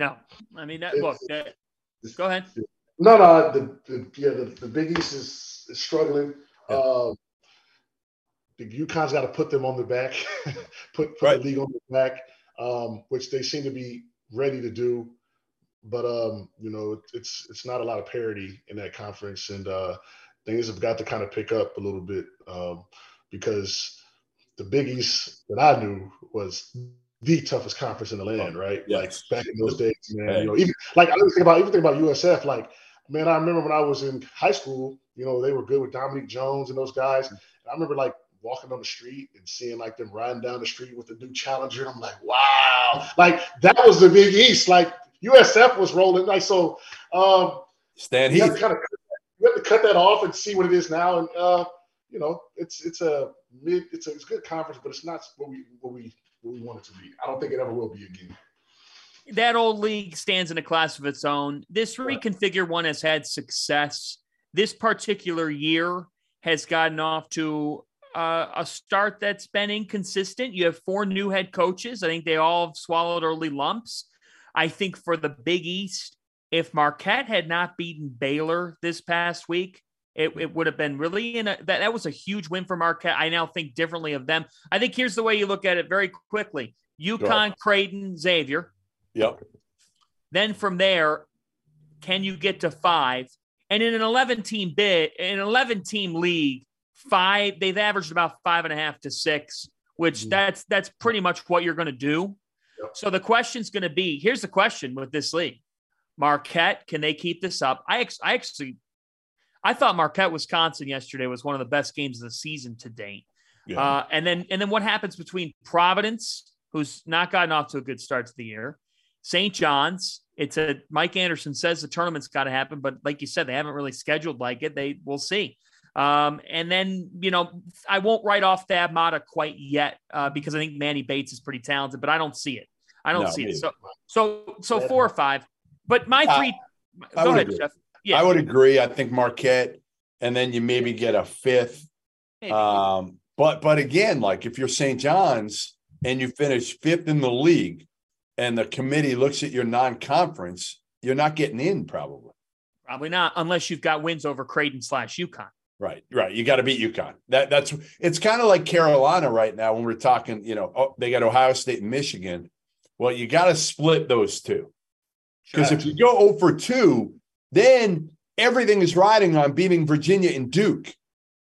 No, I mean that. Look, that, go ahead. No, no. The, the yeah, the, the Big East is, is struggling. Yeah. Um, the UConn's got to put them on the back, put, put right. the league on the back, um, which they seem to be ready to do. But um, you know, it's it's not a lot of parity in that conference, and uh, things have got to kind of pick up a little bit um, because the Big East that I knew was the toughest conference in the land, Oh, right? yes. Like back in those days, man. You know, even like I even think about even think about USF. Like, man, I remember when I was in high school, you know, they were good with Dominique Jones and those guys. And I remember like walking on the street and seeing like them riding down the street with the new challenger. And I'm like, wow, like that was the Big East. Like USF was rolling. Like so, um, Stan you have Heath. to kind of you have to cut that off and see what it is now. And uh, you know, it's it's a mid, it's a, it's a good conference, but it's not what we what we what we want it to be. I don't think it ever will be again. that old league stands in a class of its own. This reconfigure one has had success. This particular year has gotten off to uh, a start that's been inconsistent. You have four new head coaches. I think they all have swallowed early lumps. I think for the Big East, if Marquette had not beaten Baylor this past week, it, it would have been really in a that, that was a huge win for Marquette. I now think differently of them. I think here's the way you look at it very quickly. UConn, Creighton, Xavier. Yep. Then from there, can you get to five? And in an 11 team bid, in an 11 team league, five, they've averaged about five and a half to six, which Mhm. that's that's pretty much what you're going to do. Yep. So the question's going to be here's the question with this league Marquette, can they keep this up? I, ex- I actually, I thought Marquette, Wisconsin yesterday was one of the best games of the season to date. Yeah. Uh, and then and then what happens between Providence, who's not gotten off to a good start to the year, St. John's. It's a Mike Anderson says the tournament's got to happen, but like you said, they haven't really scheduled like it. They will see. Um, and then you know I won't write off Thad Matta quite yet uh, because I think Manny Bates is pretty talented, but I don't see it. I don't No, see it. So so so four or five. But my three. I go ahead, agree. Jeff. Yeah, I would agree. I think Marquette, and then you maybe get a fifth. maybe. Um, but but again, like if you're St. John's and you finish fifth in the league, and the committee looks at your non-conference, you're not getting in probably. Probably not, unless you've got wins over Creighton slash UConn. Right, right. You got to beat UConn. That that's it's kind of like Carolina right now when we're talking. You know, oh, they got Ohio State and Michigan. Well, you got to split those two because if you go 0 for two, then everything is riding on beating Virginia and Duke.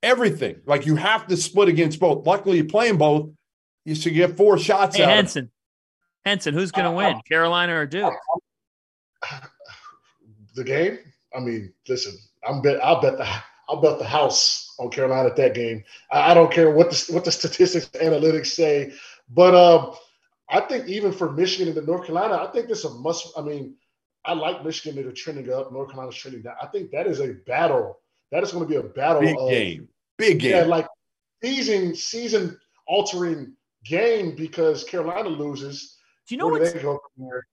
Everything like you have to split against both. Luckily, you're playing both. You should get four shots Hey, out. of- Henson. Henson, who's going to uh, win, Carolina or Duke? Uh, um, the game. I mean, listen. I'm bet. I'll bet the. I'll bet the house on Carolina at that game. I, I don't care what the what the statistics, analytics say, but um, I think even for Michigan and the North Carolina, I think this is a must. I mean, I like Michigan. They're trending up. North Carolina's trending down. I think that is a battle. That is going to be a battle. Big of, game. Big game. Yeah, like season season altering game because Carolina loses. Do you know what? they go from there?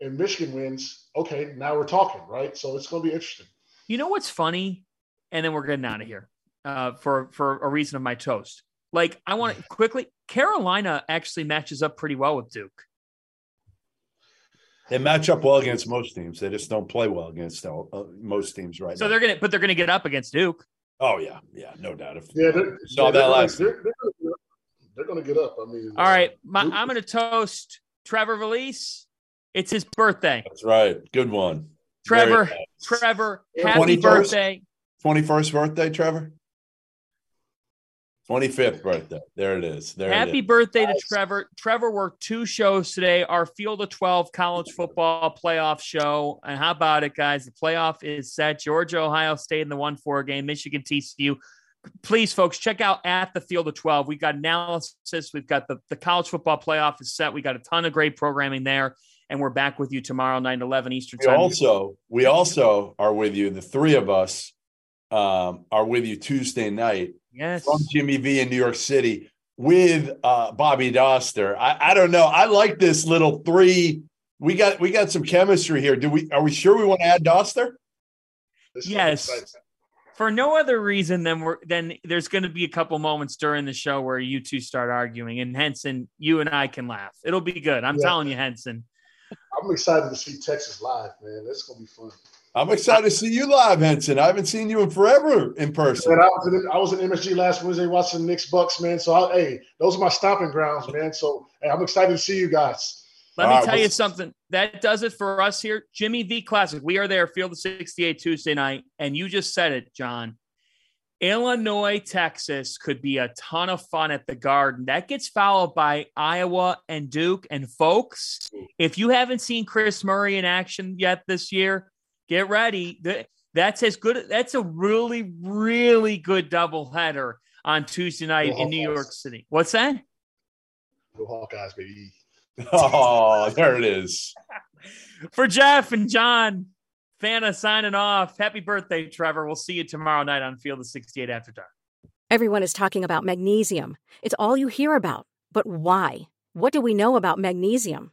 And Michigan wins. Okay, now we're talking, right? So it's going to be interesting. you know what's funny? And then we're getting out of here uh, for for a reason of my toast. Like I want to quickly. Carolina actually matches up pretty well with Duke. They match up well against most teams. They just don't play well against uh, uh, most teams right So now. they're gonna, but they're gonna get up against Duke. oh yeah, yeah, no doubt. If Yeah, they're, saw yeah, that they're last Gonna, they're, they're, gonna, they're gonna get up. I mean, All right, my, I'm gonna toast Trevor Valise. It's his birthday. That's right. Good one. Trevor, nice. Trevor, happy 21st? birthday. 21st birthday, Trevor? 25th birthday. There it is. There Happy it is. birthday to Nice. Trevor. Trevor worked two shows today. Our Field of 12 college football playoff show. And how about it, guys? The playoff is set. Georgia, Ohio State in the 1 4 game, Michigan, TCU. Please, folks, check out at the Field of 12. We've got analysis. We've got the, the college football playoff is set. We got a ton of great programming there. And we're back with you tomorrow, 9 11 Eastern We Time. also, we also are with you. The three of us um, are with you Tuesday night yes. from Jimmy V in New York City with uh, Bobby Dauster. I, I don't know. I like this little three. We got we got some chemistry here. Do we? Are we sure we want to add Dauster? this Yes. for no other reason than we're then there's going to be a couple moments during the show where you two start arguing and henson you and i can laugh it'll be good i'm Yeah. telling you henson I'm excited to see Texas live, man. That's gonna be fun. I'm excited to see you live, Henson. I haven't seen you in forever in person. Man, I was in I was in MSG last Wednesday watching Knicks Bucks, man. So I, hey, those are my stomping grounds, man. So hey, I'm excited to see you guys. let All me right, tell you something that does it for us here jimmy v classic we are there field of 68 tuesday night and you just said it john Illinois, Texas could be a ton of fun at the Garden. That gets followed by Iowa and Duke. And folks, if you haven't seen Kris Murray in action yet this year, get ready. That's as good. That's a really, really good doubleheader on Tuesday night in New York City. What's that? Go Hawkeyes, baby. Oh, there it is. For Jeff and John, Fanta signing off. Happy birthday, Trevor. We'll see you tomorrow night on Field of 68 After Dark. Everyone is talking about magnesium. It's all you hear about. But why? What do we know about magnesium?